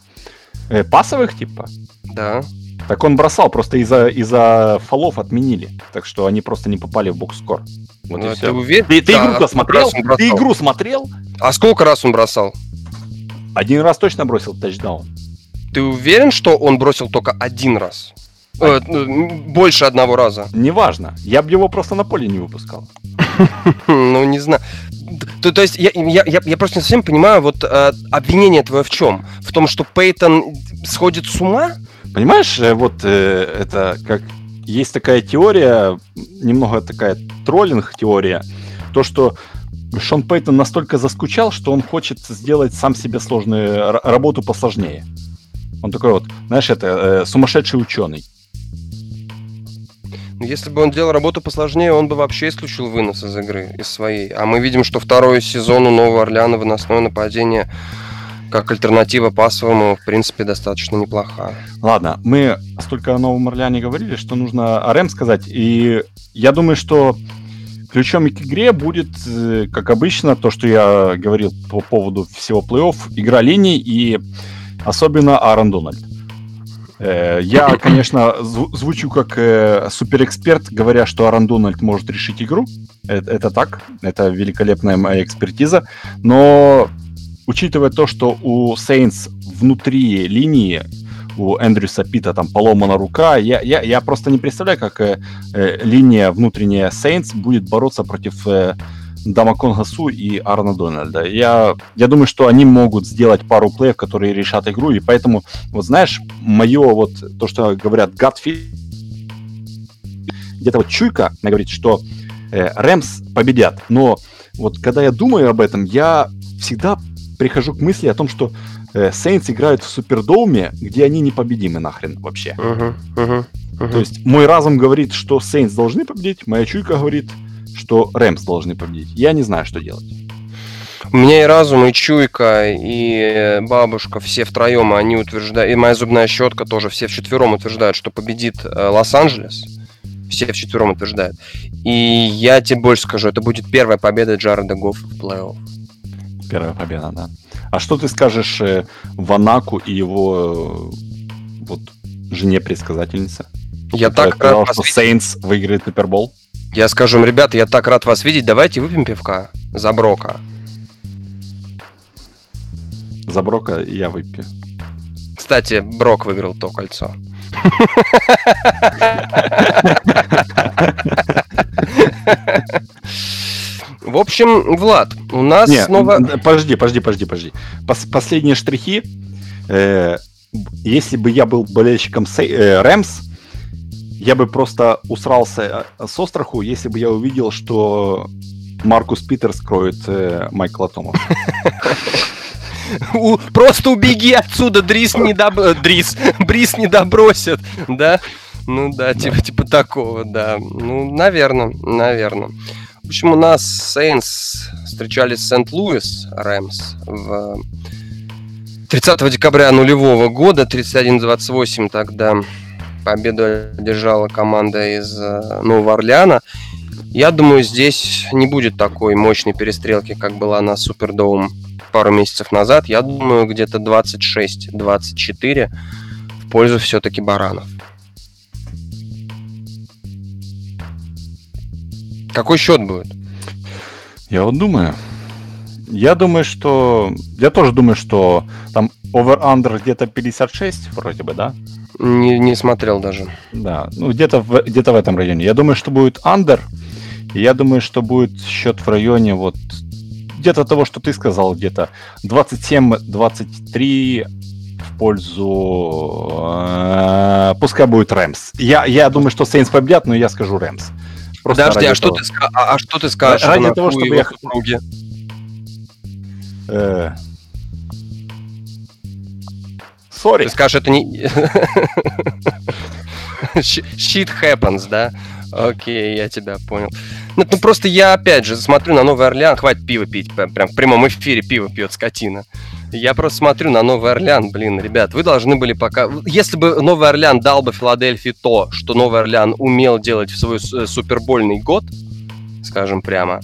Э, пасовых типа? Да. Так он бросал, просто из-за из-за фолов отменили. Так что они просто не попали в бокс-скор. Вот Ну, и ты всё. уверен? Ты, ты Да, игру-то смотрел? Ты игру смотрел? А сколько раз он бросал? Один раз точно бросил тачдаун. Ты уверен, что он бросил только один раз? Ну, больше одного раза. Неважно. Я бы его просто на поле не выпускал. Ну, не знаю. То, то есть я, я, я, я просто не совсем понимаю, вот э, обвинение твое в чем? В том, что Пейтон сходит с ума? Понимаешь, э, вот э, это как есть такая теория, немного такая троллинг-теория, то, что Шон Пейтон настолько заскучал, что он хочет сделать сам себе сложную работу посложнее. Он такой вот, знаешь, это э, сумасшедший ученый. Ну, Если бы он делал работу посложнее, он бы вообще исключил вынос из игры, из своей. А мы видим, что второй сезон у Нового Орлеана выносное нападение как альтернатива пасовому, в принципе, достаточно неплоха. Ладно, мы столько о Новом Орлеане говорили, что нужно о Рэм сказать. И я думаю, что ключом к игре будет, э, как обычно, то, что я говорил по поводу всего плей-офф, игра линий и особенно Аарон Дональд. Э, Я, конечно, зву- звучу как э, суперэксперт, говоря, что Аарон Дональд может решить игру. Это, это так, это великолепная моя экспертиза. Но учитывая то, что у Сейнс внутри линии у Эндрюса Пита там поломана рука. Я, я, я просто не представляю, как э, э, линия внутренняя Saints будет бороться против э, Дамакон Гасу и Арна Дональда. Я, я думаю, что они могут сделать пару плеев, которые решат игру, и поэтому, вот знаешь, мое вот, то, что говорят, gut feel, где-то вот чуйка, она говорит, что э, Рэмс победят, но вот когда я думаю об этом, я всегда прихожу к мысли о том, что э, Saints играют в Супердоуме, где они непобедимы нахрен вообще. Мгм, мгм, мгм. То есть мой разум говорит, что Saints должны победить, моя чуйка говорит, что Рэмс должны победить. Я не знаю, что делать. У меня и разум, и чуйка, и э, бабушка, все втроем, они утверждают, и моя зубная щетка тоже, все вчетвером утверждают, что победит э, Лос-Анджелес. Все вчетвером утверждают. И я тебе больше скажу, это будет первая победа Джареда Гоффа в плей-офф. Первая победа, да. А что ты скажешь э, Ванаку и его э, вот жене-предсказательнице? Я которая так вас что. Saints выиграет Супербол. Я скажу им, ребята, я так рад вас видеть, давайте выпьем пивка за Брока. За Брока я выпью. Кстати, Брок выиграл то кольцо. В общем, Влад, у нас Не, снова... н- подожди, подожди, подожди, подожди. Пос- последние штрихи. Э, если бы я был болельщиком э, Рэмс, я бы просто усрался э, с остраху, если бы я увидел, что Маркус Питерс кроет э, Майкла Томаса. Просто убеги отсюда, Дрис не доб... э, Дрис, Брис не добросит, да? Ну да, типа, типа такого, да. Ну, наверное, наверное. В общем, у нас Сейнс встречались с Сент-Луис Рэмс в 30 декабря нулевого года, 31-28 тогда победу одержала команда из э, Нового Орлеана. Я думаю, здесь не будет такой мощной перестрелки, как была на Супердоум пару месяцев назад. Я думаю, где-то 26-24 в пользу все-таки баранов. Какой счет будет? Я вот думаю. Я думаю, что... Я тоже думаю, что там over-under где-то 56 вроде бы, да? Не, не смотрел даже. Да, ну где-то в, где в этом районе. Я думаю, что будет under. Я думаю, что будет счет в районе вот где-то того, что ты сказал, где-то 27-23 в пользу... Э, пускай будет Рэмс. Я, я думаю, что Сейнс победят, но я скажу Рэмс. Подожди, а что, ты, а, а что ты скажешь? Ради того, чтобы я... Супруги? Э... Sorry. Ты скажешь, это не... Shit happens, да? Окей, я тебя понял. Ну, ну, просто я, опять же, смотрю на Новый Орлеан, хватит пиво пить, прям в прямом эфире пиво пьет скотина. Я просто смотрю на Новый Орлеан, блин, ребят, вы должны были пока... Если бы Новый Орлеан дал бы Филадельфии то, что Новый Орлеан умел делать в свой э, супербольный год, скажем прямо,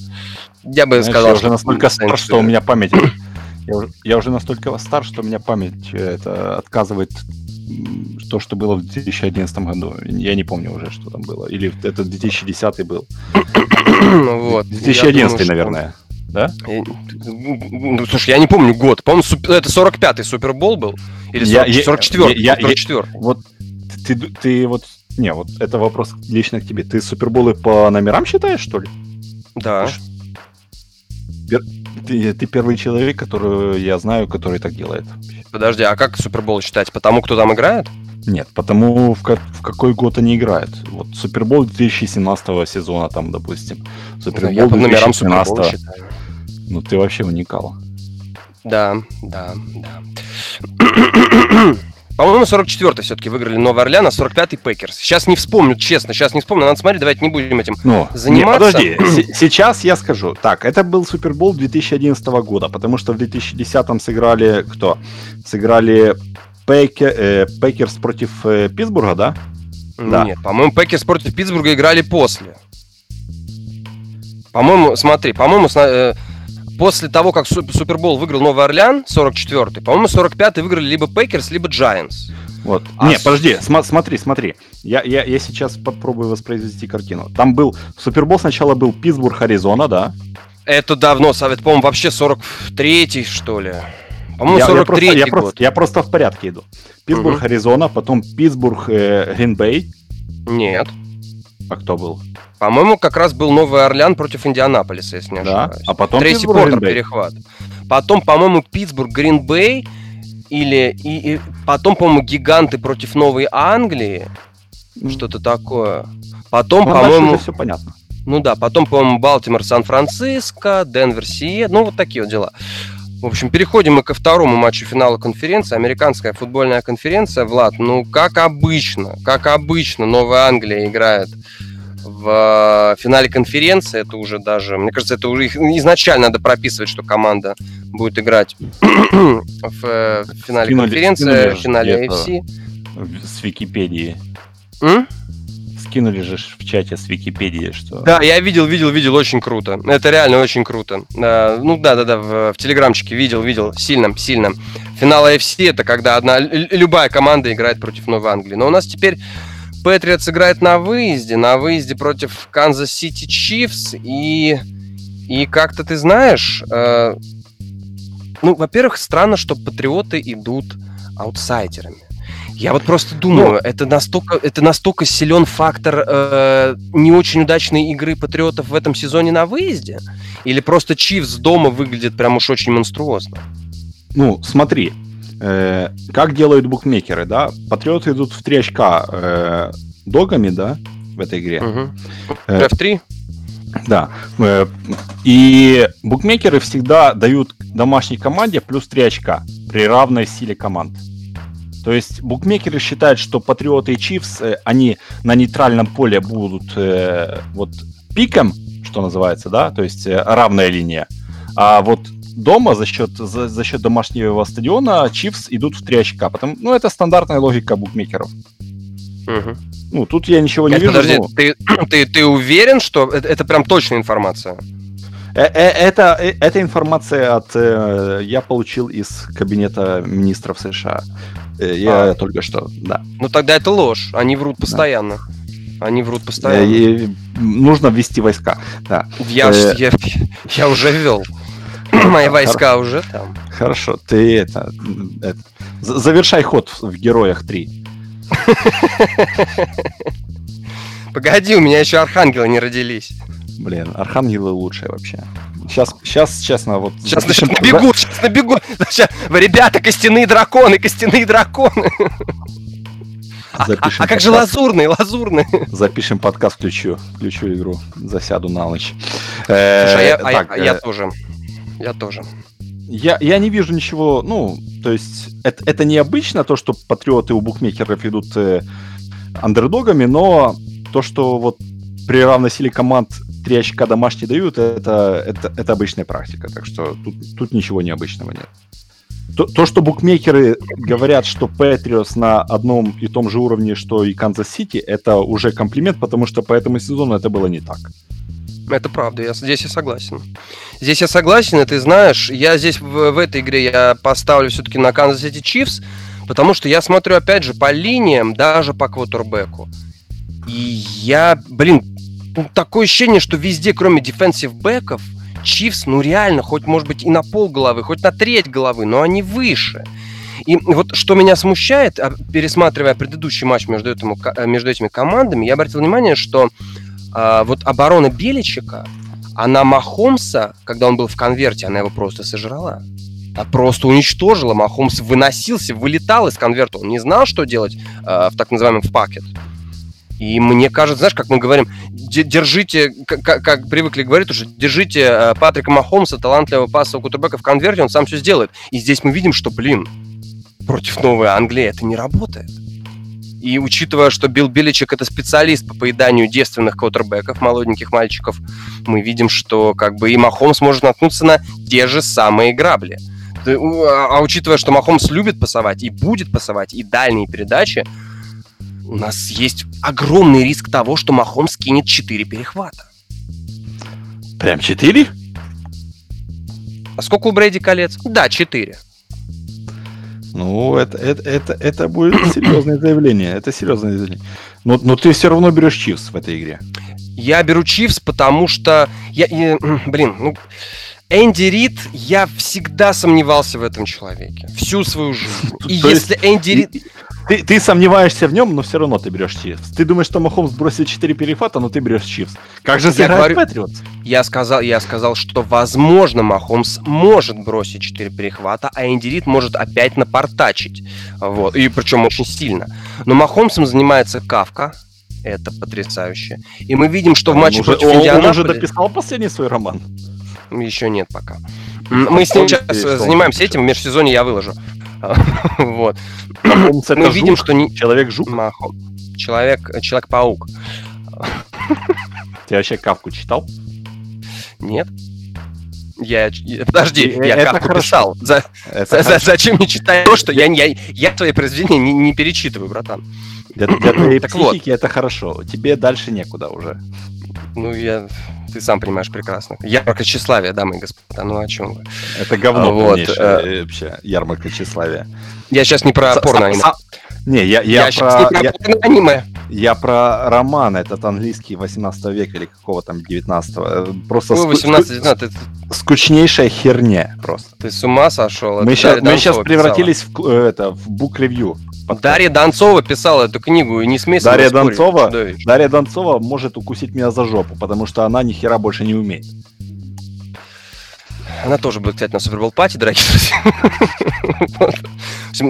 я бы Знаешь, сказал, я уже настолько стар, что у меня память... Я уже, я уже настолько стар, что у меня память э, это отказывает то, что было в 2011 году. Я не помню уже, что там было. Или это 2010 был. вот. 2011, думаю, наверное. Что... Да? Ну, слушай, я не помню год. По-моему, это 45-й Супербол был? Или 44-й? Я, 44 Вот ты, ты вот... Не, вот это вопрос лично к тебе. Ты Суперболы по номерам считаешь, что ли? Да. Ты, ты первый человек, который я знаю, который так делает. Подожди, а как Супербол считать? Потому кто там играет? Нет, потому в, как, в какой год они играют. Вот Супербол 2017 сезона там, допустим. Супербол я по номерам Супербола считаю. Ну ты вообще уникал. Да, да, да. По-моему, 44-й все-таки выиграли Новый Орлеан, а 45-й Пекерс. Сейчас не вспомню, честно, сейчас не вспомню. Надо смотреть, давайте не будем этим ну, заниматься. Не, подожди, сейчас я скажу. Так, это был Супербол 2011 года, потому что в 2010-м сыграли кто? Сыграли Пекер, э, Пекерс против э, Питтсбурга, да? да? Нет, по-моему, Пекерс против Питтсбурга играли после. По-моему, смотри, по-моему, э, после того, как Супербол выиграл Новый Орлеан, 44-й, по-моему, 45-й выиграли либо Пекерс, либо Giants. Вот. А Не, с... подожди, см- смотри, смотри. Я, я, я сейчас попробую воспроизвести картину. Там был Супербол сначала был Питтсбург, Аризона, да? Это давно, Совет, по-моему, вообще 43-й, что ли. По-моему, 43-й я, я, просто, я, просто, я просто в порядке иду. Питтсбург, угу. Аризона, потом Питтсбург, э, Гринбей. Нет. А кто был? По-моему, как раз был Новый Орлеан против Индианаполиса, если не да? ошибаюсь. А потом Трейси Портер перехват. Потом, по-моему, Питтсбург, Гринбей или и, и потом, по-моему, гиганты против Новой Англии. Что-то такое. Потом, ну, по-моему... все понятно. Ну да, потом, по-моему, Балтимор, Сан-Франциско, Денвер, Сие. Ну, вот такие вот дела. В общем, переходим мы ко второму матчу финала конференции. Американская футбольная конференция. Влад, ну, как обычно, как обычно, Новая Англия играет в э, финале конференции, это уже даже, мне кажется, это уже изначально надо прописывать, что команда будет играть в э, финале скинули, конференции, в финале AFC. С Википедии. М? Скинули же в чате с Википедии, что... Да, я видел, видел, видел, очень круто. Это реально очень круто. ну да, да, да, в, в телеграмчике видел, видел, сильно, сильно. Финал AFC это когда одна, любая команда играет против Новой Англии. Но у нас теперь Патриотс играет на выезде, на выезде против Канзас Сити Чифс, и, и как-то ты знаешь, э, ну, во-первых, странно, что Патриоты идут аутсайдерами. Я вот просто думаю, ну, это настолько, это настолько силен фактор э, не очень удачной игры Патриотов в этом сезоне на выезде? Или просто Чифс дома выглядит прям уж очень монструозно? Ну, смотри, э, как делают букмекеры, да? Патриоты идут в 3 очка э, догами, да, в этой игре. Угу. Э, F3? Да. Э, и букмекеры всегда дают домашней команде плюс 3 очка при равной силе команд. То есть букмекеры считают, что Патриоты и Чивс, э, они на нейтральном поле будут э, вот пиком, что называется, да, то есть э, равная линия. А вот дома за счет, за, за счет домашнего стадиона Чивс идут в 3 очка. Потому, ну, это стандартная логика букмекеров. Угу. Ну, тут я ничего не Нет, вижу. Подожди, но... ты, ты, ты уверен, что это, это прям точная информация? Э, это, эта информация от я получил из кабинета министров США. Я а. только что, да. Ну тогда это ложь. Они врут постоянно. Да. Они врут постоянно. И, нужно ввести войска. Да. Я, э... я, я уже ввел. Мои войска уже там. Хорошо, ты это, это завершай ход в героях 3. Погоди, у меня еще архангелы не родились. Блин, архангелы лучшие вообще. Сейчас, сейчас, честно, вот... Сейчас запишем... набегу, сейчас набегу. Сейчас... Ребята, костяные драконы, костяные драконы. А, а, а как же лазурные, лазурные? Запишем подкаст, включу, включу игру, засяду на ночь. Слушай, а я, э, так, а я, я э, тоже. Я тоже. Я, я не вижу ничего, ну, то есть это, это необычно, то, что патриоты у букмекеров идут э, андердогами, но то, что вот при равной силе команд три очка домашние дают, это, это, это обычная практика. Так что тут, тут ничего необычного нет. То, то, что букмекеры говорят, что Патриотс на одном и том же уровне, что и Канзас-Сити, это уже комплимент, потому что по этому сезону это было не так. Это правда, я, здесь я согласен. Здесь я согласен, и ты знаешь, я здесь в, в этой игре я поставлю все-таки на Kansas City Chiefs, потому что я смотрю, опять же, по линиям, даже по квотербеку. И я, блин, такое ощущение, что везде, кроме дефенсив бэков, Чивс, ну реально, хоть, может быть, и на пол головы, хоть на треть головы, но они выше. И вот что меня смущает, а, пересматривая предыдущий матч между, этому, между этими командами, я обратил внимание, что а, вот оборона Беличика, она Махомса, когда он был в конверте, она его просто сожрала. А просто уничтожила. Махомс выносился, вылетал из конверта. Он не знал, что делать э, в так называемом в пакет. И мне кажется, знаешь, как мы говорим, держите, как, как привыкли говорить уже, держите э, Патрика Махомса, талантливого паса Кутербека в конверте, он сам все сделает. И здесь мы видим, что, блин, против Новой Англии это не работает. И учитывая, что Билл Беличек это специалист по поеданию девственных квотербеков, молоденьких мальчиков, мы видим, что как бы и Махомс может наткнуться на те же самые грабли. А, а учитывая, что Махомс любит пасовать и будет пасовать, и дальние передачи, у нас есть огромный риск того, что Махомс кинет 4 перехвата. Прям 4? А сколько у Брэди колец? Да, 4. Ну, это, это, это, это будет серьезное заявление. Это серьезное заявление. Но, но ты все равно берешь Чивс в этой игре. Я беру Чивс, потому что... Я, я, блин, ну... Энди Рид, я всегда сомневался в этом человеке. Всю свою жизнь. И если. Энди Рид... Ты, ты сомневаешься в нем, но все равно ты берешь Чивс. Ты думаешь, что Махомс бросит 4 перехвата, но ты берешь Чивс. Как же сыграет Патриотс? Я сказал, я сказал, что возможно Махомс может бросить 4 перехвата, а Энди может опять напортачить. Вот. И причем очень сильно. Но Махомсом занимается Кавка, это потрясающе. И мы видим, что в матче против он, Индианаполя... Он уже дописал последний свой роман? Еще нет пока. Мы с ним сейчас занимаемся этим, в межсезонье я выложу. Вот. Мы видим, что. Человек-жук? Человек, Человек-паук. Ты вообще Кавку читал? Нет. Я, подожди, я это Кавку хорошо. писал. За, за, за, зачем мне читать то, что я, я, я твои произведения не, не перечитываю, братан. Для, для твоей психики вот. это хорошо. Тебе дальше некуда уже. Ну, я ты сам понимаешь прекрасно. Ярмарка тщеславия, дамы и господа, ну о чем вы? Это говно вот, э, вообще, ярмарка тщеславия. Я сейчас не про порно-аниме. Не, я, я, я про... не про я, аниме. Я про роман, этот английский 18 века или какого там 19 -го. Просто Ой, 18 19 это... скучнейшая херня просто. Ты с ума сошел? Мы, сейчас, мы сейчас превратились в, э, это, в бук-ревью. Дарья Донцова писала эту книгу, и не смейся Дарья Донцова, Дарья Донцова может укусить меня за жопу, потому что она ни хера больше не умеет. Она тоже будет, кстати, на Супербол пати, дорогие друзья.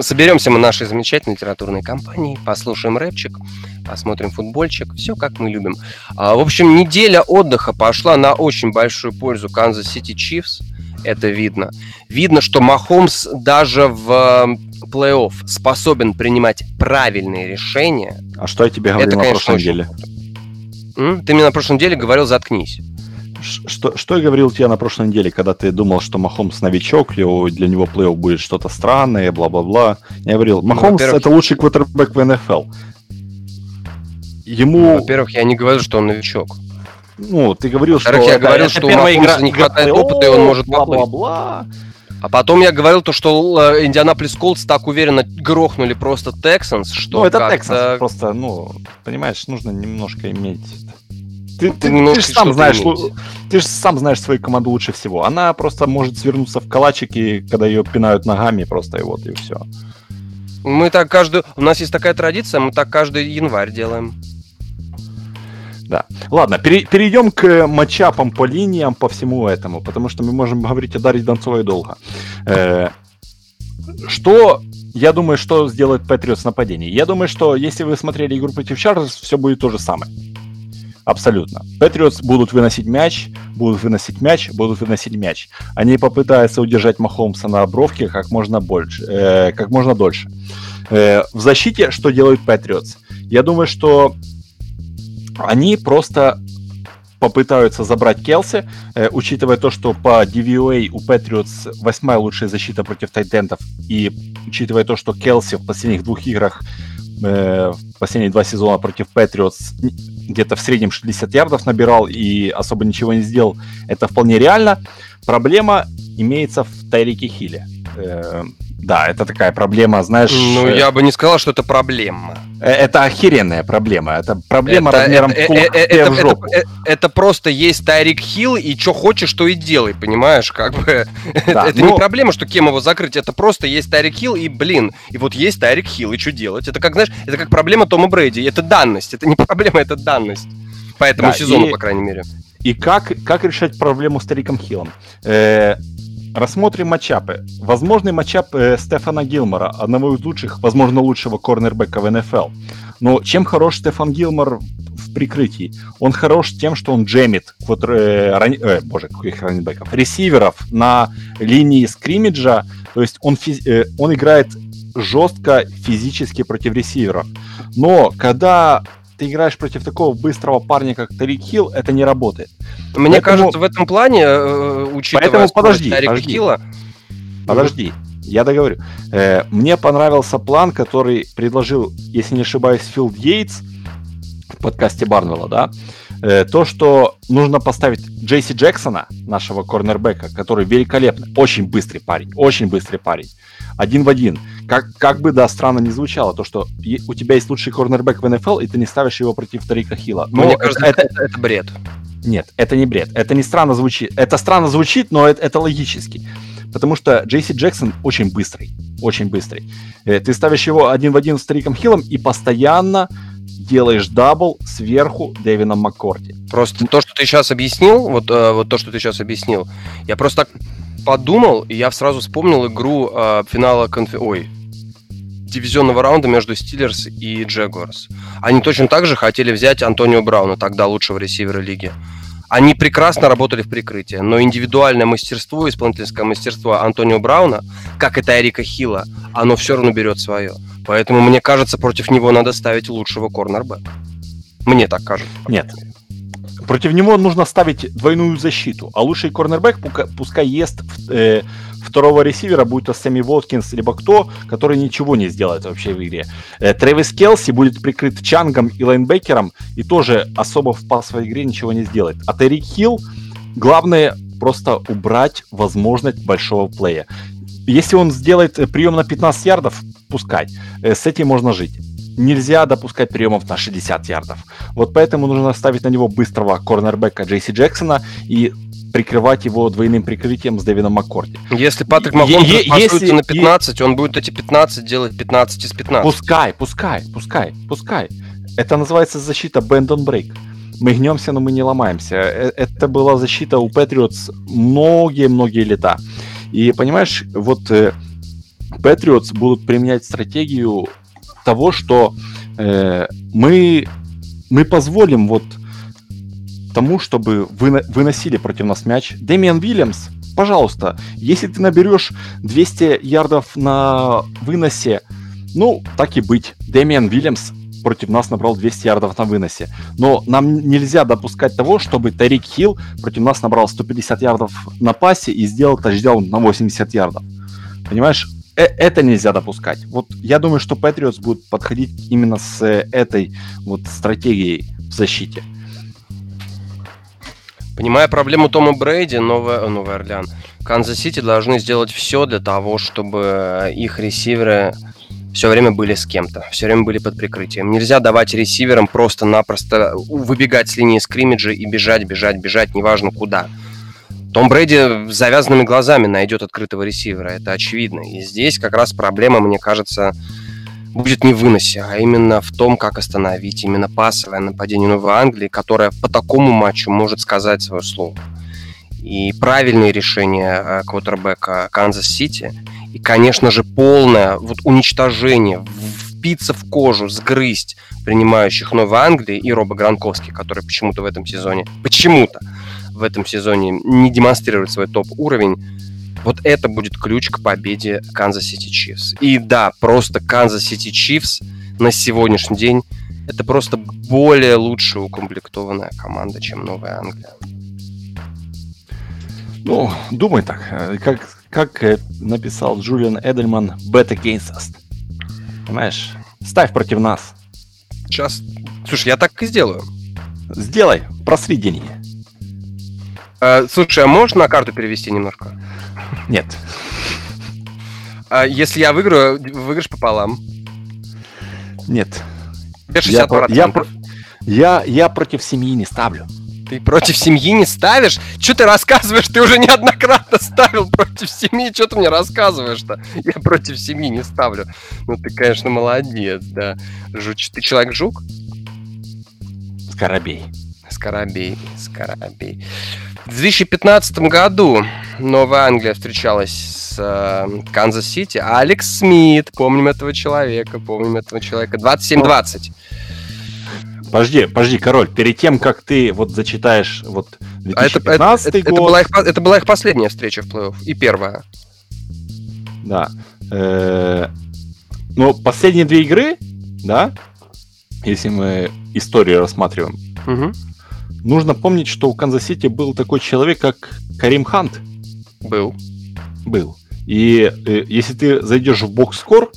Соберемся мы нашей замечательной литературной компании, послушаем рэпчик, посмотрим футбольчик, все как мы любим. А, в общем, неделя отдыха пошла на очень большую пользу Канзас Сити Чифс, это видно. Видно, что Махомс даже в плей-офф способен принимать правильные решения. А что я тебе говорил это, на конечно, прошлой неделе? М? Ты мне на прошлой неделе говорил «заткнись». Что, что я говорил тебе на прошлой неделе, когда ты думал, что Махомс новичок, для него плей-офф будет что-то странное, бла-бла-бла. Я говорил, ну, Махомс ну, это лучший квотербек в НФЛ. Ему... Ну, во-первых, я не говорю, что он новичок. ну, ты говорил, что я это, говорил, это что у Махомса игра, не хватает опыта, и он может бла-бла-бла. А потом я говорил то, что э, Индианаполис Колдс так уверенно грохнули просто Тексанс, что Ну, это Texans, просто, ну, понимаешь, нужно немножко иметь... Ты, ты, Немножко ты же сам знаешь, иметь. ты же сам знаешь свою команду лучше всего. Она просто может свернуться в калачик, и когда ее пинают ногами, просто и вот, и все. Мы так каждый... У нас есть такая традиция, мы так каждый январь делаем. Да. Ладно, пере- перейдем к матчапам по линиям, по всему этому, потому что мы можем говорить о Дарье Донцовой долго. Э, Что, я думаю, что сделает Патриотс в нападении? Я думаю, что если вы смотрели игру против Чарльз, все будет то же самое. Абсолютно. Патриотс будут выносить мяч, будут выносить мяч, будут выносить мяч. Они попытаются удержать Махомса на бровке как можно больше, э, как можно дольше. Э, в защите что делают Патриотс? Я думаю, что они просто попытаются забрать Келси, э, учитывая то, что по DVOA у Патриотс восьмая лучшая защита против тайтендов, и учитывая то, что Келси в последних двух играх, э, в последние два сезона против Патриотс где-то в среднем 60 ярдов набирал и особо ничего не сделал, это вполне реально. Проблема имеется в Тайрике Хилле. Э, да, это такая проблема, знаешь... Ну, э, я бы не сказал, что это проблема. э, Это охеренная проблема. Это проблема Это- размером это- кулак это- в это- жопу. э, Это просто есть Тайрик Хилл, и что хочешь, то и делай, понимаешь? Как бы Да, это ну- не проблема, что кем его закрыть, это просто есть Тайрик Хилл, и, блин, и вот есть Тайрик Хилл, и что делать? Это как, знаешь, это как проблема Тома Брейди, это данность, это не проблема, это данность. По этому Да, сезону, и- по крайней мере. И как, как решать проблему с Тариком Хиллом? Э, рассмотрим матчапы. Возможный матчап э, Стефана Гилмора, одного из лучших, возможно, лучшего корнербека в НФЛ. Но чем хорош Стефан Гилмор в прикрытии? Он хорош тем, что он джемит квадр- э, рани- э, боже, каких раннибеков, ресиверов на линии скриммиджа. То есть он, физ- э, он играет жестко физически против ресиверов. Но когда ты играешь против такого быстрого парня, как Тарик Хилл, это не работает. Мне Поэтому- кажется, в этом плане, э, учитывая Поэтому подожди, Тайрика подожди. Хилла, Подожди, я договорю. Э, мне понравился план, который предложил, если не ошибаюсь, Филд Йейтс в подкасте Барнвелла, да? Э, то, что нужно поставить Джейси Джексона, нашего корнербека, который великолепный, очень быстрый парень, очень быстрый парень. Один в один. Как, как бы, да, странно не звучало, то, что у тебя есть лучший корнербек в НФЛ, и ты не ставишь его против Тарика Хилла. Но мне это- кажется, это, это, это бред. нет, это не бред. Это не странно звучит. Это странно звучит, но это, это логически. Потому что Джейси Джексон очень быстрый. Очень быстрый. Э, Ты ставишь его один в один с Тариком Хиллом и постоянно делаешь double сверху Дэвином Маккорти. Просто то, что ты сейчас объяснил, вот, э, вот то, что ты сейчас объяснил, я просто так подумал, и я сразу вспомнил игру э, финала конфи... Ой, дивизионного раунда между Стиллерс и Джегуарс. Они точно так же хотели взять Антонио Брауна, тогда лучшего ресивера лиги. Они прекрасно работали в прикрытии, но индивидуальное мастерство, исполнительское мастерство Антонио Брауна, как и Тайрика Хилла, оно все равно берет свое. Поэтому, мне кажется, против него надо ставить лучшего корнербека. Мне так кажется. Нет. Против него нужно ставить двойную защиту, а лучший корнербэк пускай ест э, второго ресивера, будь то Сэмми Воткинс, либо кто, который ничего не сделает вообще в игре. Э, Трэвис Келси будет прикрыт Чангом и лайнбекером и тоже особо в пасовой игре ничего не сделает. А Террик Хилл, главное просто убрать возможность большого плея. Если он сделает э, прием на 15 ярдов, пускай. Э, С этим можно жить. Нельзя допускать приемов на 60 ярдов. Вот поэтому нужно ставить на него быстрого корнербека Джейси Джексона и прикрывать его двойным прикрытием с Дэвином Маккорти. Если Патрик распасуется если- на 15, он будет эти 15 делать 15 из 15. Пускай, пускай, пускай, пускай. Это называется защита on break. Мы гнемся, но мы не ломаемся. Э, Это была защита у Patriots многие-многие лета. И понимаешь, вот э, Patriots будут применять стратегию того, что э, мы, мы позволим вот тому, чтобы вы выносили против нас мяч. Дэмиан Вильямс, пожалуйста, если ты наберешь 200 ярдов на выносе, ну, так и быть. Дэмиан Вильямс против нас набрал 200 ярдов на выносе. Но нам нельзя допускать того, чтобы Тарик Хилл против нас набрал 150 ярдов на пасе и сделал тачдаун на 80 ярдов. Понимаешь? Э- это нельзя допускать. Вот я думаю, что Патриотс будет подходить именно с э, этой вот стратегией в защите. Понимая проблему Тома Брейди, Новый, Новый Орлеан, Канзас-Сити должны сделать все для того, чтобы их ресиверы все время были с кем-то, все время были под прикрытием. Нельзя давать ресиверам просто-напросто выбегать с линии скриммиджа и бежать, бежать, бежать, неважно куда. Том Брэди с завязанными глазами найдет открытого ресивера, это очевидно. И здесь как раз проблема, мне кажется, будет не в выносе, а именно в том, как остановить именно пасовое нападение Новой Англии, которое по такому матчу может сказать свое слово. И правильные решения э, квотербека Канзас-Сити, и, конечно же, полное вот уничтожение, впиться в кожу, сгрызть принимающих Новой Англии и Роба Гранковский, который почему-то в этом сезоне, почему-то в этом сезоне не демонстрирует свой топ-уровень, вот это будет ключ к победе Канзас Сити Чифс. И да, просто Канзас Сити Чифс на сегодняшний день это просто более лучше укомплектованная команда, чем Новая Англия. Ну, думай так. Э, как, как э, написал Джулиан Эдельман, bet against us. Понимаешь? Ставь против нас. Сейчас. Слушай, я так и сделаю. Сделай, просри деньги. А, слушай, а можешь на карту перевести немножко? Нет. А если я выиграю, выиграешь пополам? Нет. 60%. Я, я, я, я против семьи не ставлю. Ты против семьи не ставишь? Что ты рассказываешь? Ты уже неоднократно ставил против семьи. Что ты мне рассказываешь-то? Я против семьи не ставлю. Ну, ты, конечно, молодец, да. Жуч... Ты человек-жук? Скарабей. Скарабей, Скарабей. В 2015 году Новая Англия встречалась с э, Канзас-Сити. Алекс Смит, помним этого человека, помним этого человека. 27-20. Подожди, подожди, король, перед тем, как ты вот зачитаешь вот 2015 а это, это, год... Это была, их, это была их последняя встреча в плей-офф, и первая. Да. Э, но последние две игры, да, если мы историю рассматриваем, угу. Нужно помнить, что у Канзас-Сити был такой человек, как Карим Хант. Был. Был. И э, если ты зайдешь в box score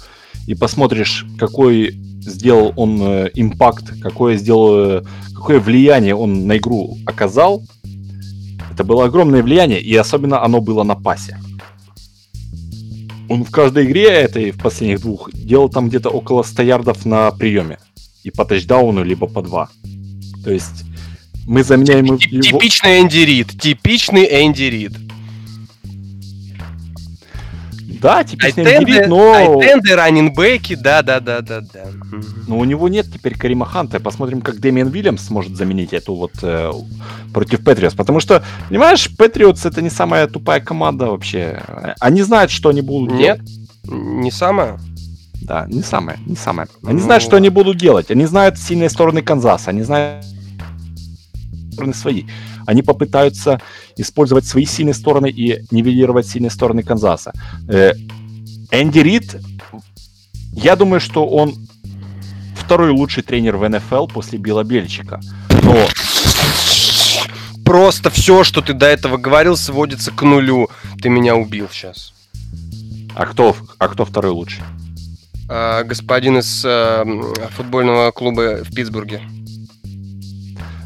и посмотришь, какой сделал он э, impact, какое сделал, э, какое влияние он на игру оказал, это было огромное влияние, и особенно оно было на пасе. Он в каждой игре этой, в последних двух, делал там где-то около 100 ярдов на приеме. И по тачдауну, либо по два. То есть мы заменяем его... Типичный Энди Рид. Типичный Энди Рид. Да, типичный Айтенды, но... Айтенды, раннинбеки, да-да-да-да-да. Но у него нет теперь Карима Ханта. Посмотрим, как Дэмиан Вильямс сможет заменить эту вот э, против Патриотс. Потому что, понимаешь, Патриотс это не самая тупая команда вообще. Они знают, что они будут Нет, делать. не самая. Да, не самое, не самое. Они ну... знают, что они будут делать. Они знают сильные стороны Канзаса. Они знают стороны свои. Они попытаются использовать свои сильные стороны и нивелировать сильные стороны Канзаса. Э, Энди Рид, я думаю, что он второй лучший тренер в НФЛ после Билла Бельчика. Но просто все, что ты до этого говорил, сводится к нулю. Ты меня убил сейчас. А кто, а кто второй лучший? А, господин из а, футбольного клуба в Питтсбурге.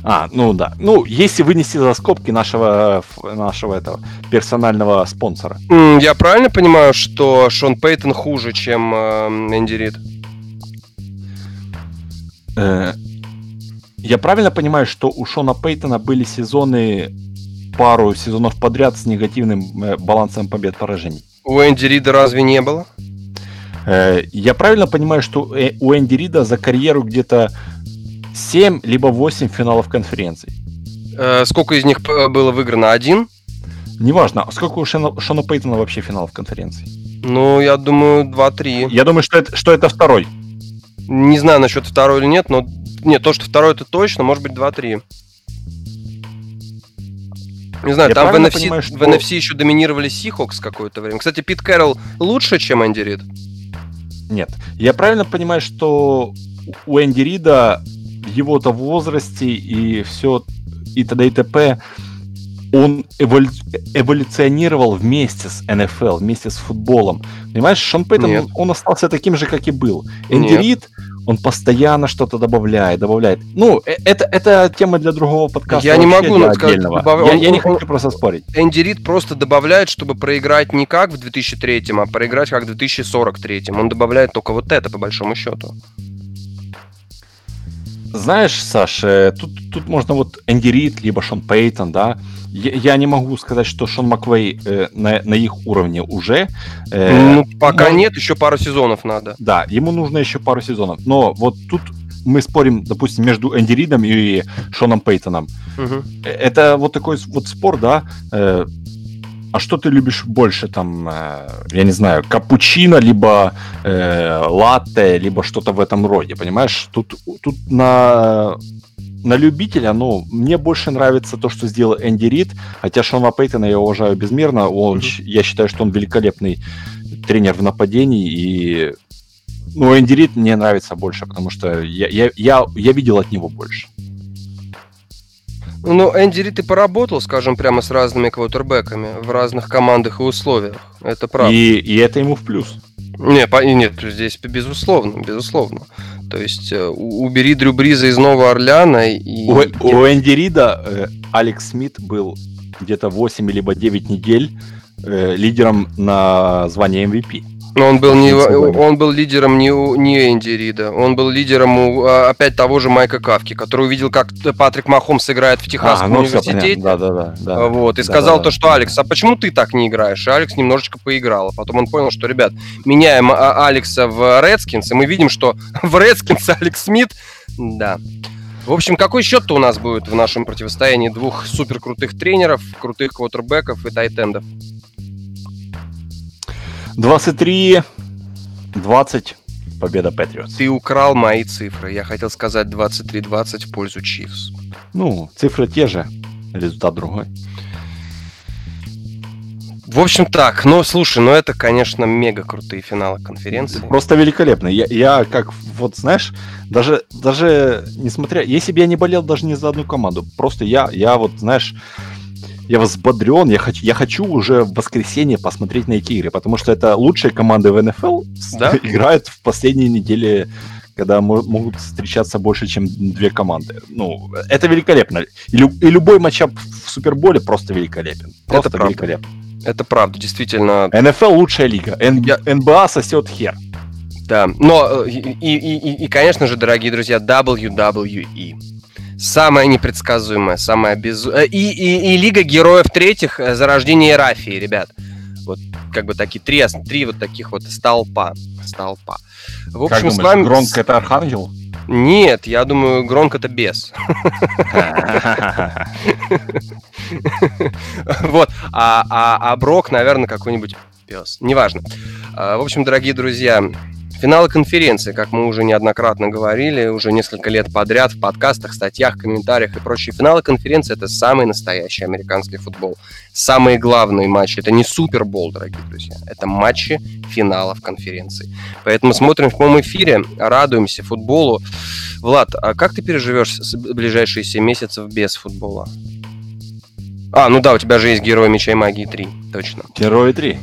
А, ну да. Ну, если вынести за скобки нашего, нашего этого персонального спонсора. Я правильно понимаю, что Шон Пейтон хуже, чем э, Энди Рид? Э, я правильно понимаю, что у Шона Пейтона были сезоны, пару сезонов подряд с негативным э, балансом побед-поражений? У Энди Рида разве не было? Э, я правильно понимаю, что у Энди Рида за карьеру где-то 7 либо 8 финалов конференций. Э, сколько из них было выиграно? Один? Неважно. А сколько у Шона, Шона Пейтона вообще финалов конференций? Ну, я думаю, 2-3. Я думаю, что это, что это второй. Не знаю насчет второй или нет, но... Нет, то, что второй, это точно, может быть, 2-3. Не знаю, я там в NFC, понимаю, что... в NFC еще доминировали Сихокс какое-то время. Кстати, Пит Кэрролл лучше, чем Энди Рид? Нет. Я правильно понимаю, что у Энди Рида его-то возрасте и все и т.д. и т.п. Он эволю... эволюционировал вместе с НФЛ, вместе с футболом. Понимаешь, Шон Пейтон, он, он остался таким же, как и был. Энди Рид, он постоянно что-то добавляет, добавляет. Ну, э, это, это тема для другого подкаста. Я не могу сказать, отдельного. добав- Я, он- я не он- хочу просто спорить. Энди Рид просто добавляет, чтобы проиграть не как в 2003, а проиграть как в 2043. Он добавляет только вот это, по большому счету. Знаешь, Саш, э, тут, тут можно вот Энди Рид, либо Шон Пейтон, да. Я, я не могу сказать, что Шон Маквей э, на, на их уровне уже. Э, ну, пока ну, нет, еще пару сезонов надо. Да, ему нужно еще пару сезонов. Но вот тут мы спорим, допустим, между Энди Ридом и Шоном Пейтоном. Э, Это вот такой вот спор, да. э, а что ты любишь больше, там, э, я не знаю, капучино, либо э, латте, либо что-то в этом роде, понимаешь? Тут, тут на, на любителя, ну, мне больше нравится то, что сделал Энди Рид, хотя Шона Пейтона я уважаю безмерно, он, щ- я считаю, что он великолепный тренер в нападении, и ну, Энди Рид мне нравится больше, потому что я, я, я, я видел от него больше. Ну, Энди Рид и поработал, скажем, прямо с разными квотербеками в разных командах и условиях. Это правда. И, и это ему в плюс. Не, по- нет, здесь безусловно, безусловно. То есть э, убери Дрю Бриза из Нового Орлеана и... У, у Энди Рида э, Алекс Смит был где-то 8 либо 9 недель э, лидером на звание MVP. Но он был, не, он был лидером не, у, не Энди Рида, он был лидером у, а, опять того же Майка Кавки, который увидел, как Патрик Махомс играет в Техасском ну всё университете. Да, да, да, да. А, Вот, и Да, сказал да, то, что Алекс, а почему ты так не играешь? И Алекс немножечко поиграл. А потом он понял, что, ребят, меняем а, Алекса в Редскинс, и мы видим, что в Редскинс Алекс Смит, да. В общем, какой счет-то у нас будет в нашем противостоянии двух супер крутых тренеров, крутых квотербеков и тайтендов? 23 20 победа Патриотс. Ты украл мои цифры. Я хотел сказать 23-20 в пользу Чивс. Ну, цифры те же, результат другой. В общем, так. Ну, слушай, ну это, конечно, мега крутые финалы конференции. Просто великолепно. Я, я как, вот знаешь, даже, даже несмотря, если бы я не болел даже не за одну команду, просто я, я вот, знаешь, я взбодрен, я хочу, я хочу уже в воскресенье посмотреть на эти игры, потому что это лучшие команды в НФЛ Да? играют в последние недели, когда мо- могут встречаться больше, чем две команды. Ну, это великолепно. И, лю- и любой матчап в Суперболе просто великолепен. Просто правда. великолепно. Это правда, действительно. НФЛ лучшая лига. Н- Я- НБА сосет хер. Да. Но, э, и, и, и- и, конечно же, дорогие друзья, WWE. Самая непредсказуемая, самая безу... э, И, и, и Лига Героев Третьих э, за рождение Рафии, ребят. Вот как бы такие три, три вот таких вот столпа. Столпа. В Как общем, с думаешь, вами... Громко это Архангел? Нет, я думаю, Гронк это без. Вот. А, а, а Брок, наверное, какой-нибудь пес. Неважно. А, В общем, дорогие друзья, финалы конференции, как мы уже неоднократно говорили, уже несколько лет подряд в подкастах, статьях, комментариях и прочие. Финалы конференции это самый настоящий американский футбол. Самые главные матчи. Это не Супербол, дорогие друзья. Это матчи финалов конференции. Поэтому смотрим в прямом эфире, радуемся футболу. Влад, а как ты переживешь ближайшие 7 месяцев без футбола? А, ну да, у тебя же есть Герой Меча и Магии 3, точно. Герои 3.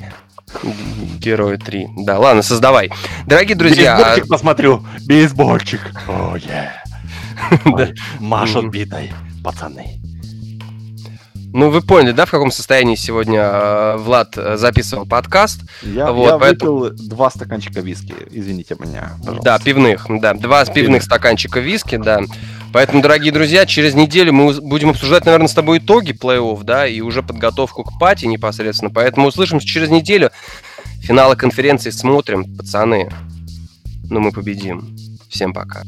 Герои 3. Да, ладно, создавай. Дорогие друзья, а- Бейсбольчик посмотрю. Бейсбольчик. О. Да. Машут Мгм. битой, пацаны. Ну вы поняли, да, в каком состоянии сегодня э, Влад э, записывал подкаст? Я, Вот, я поэтому- выпил два стаканчика виски. Извините меня, пожалуйста. Да, пивных, да. Два пивных Пивных. стаканчика виски, да. Поэтому, дорогие друзья, через неделю мы будем обсуждать, наверное, с тобой итоги плей-офф, да, и уже подготовку к пати непосредственно. Поэтому услышимся через неделю. Финалы конференции смотрим, пацаны. Ну, мы победим. Всем пока.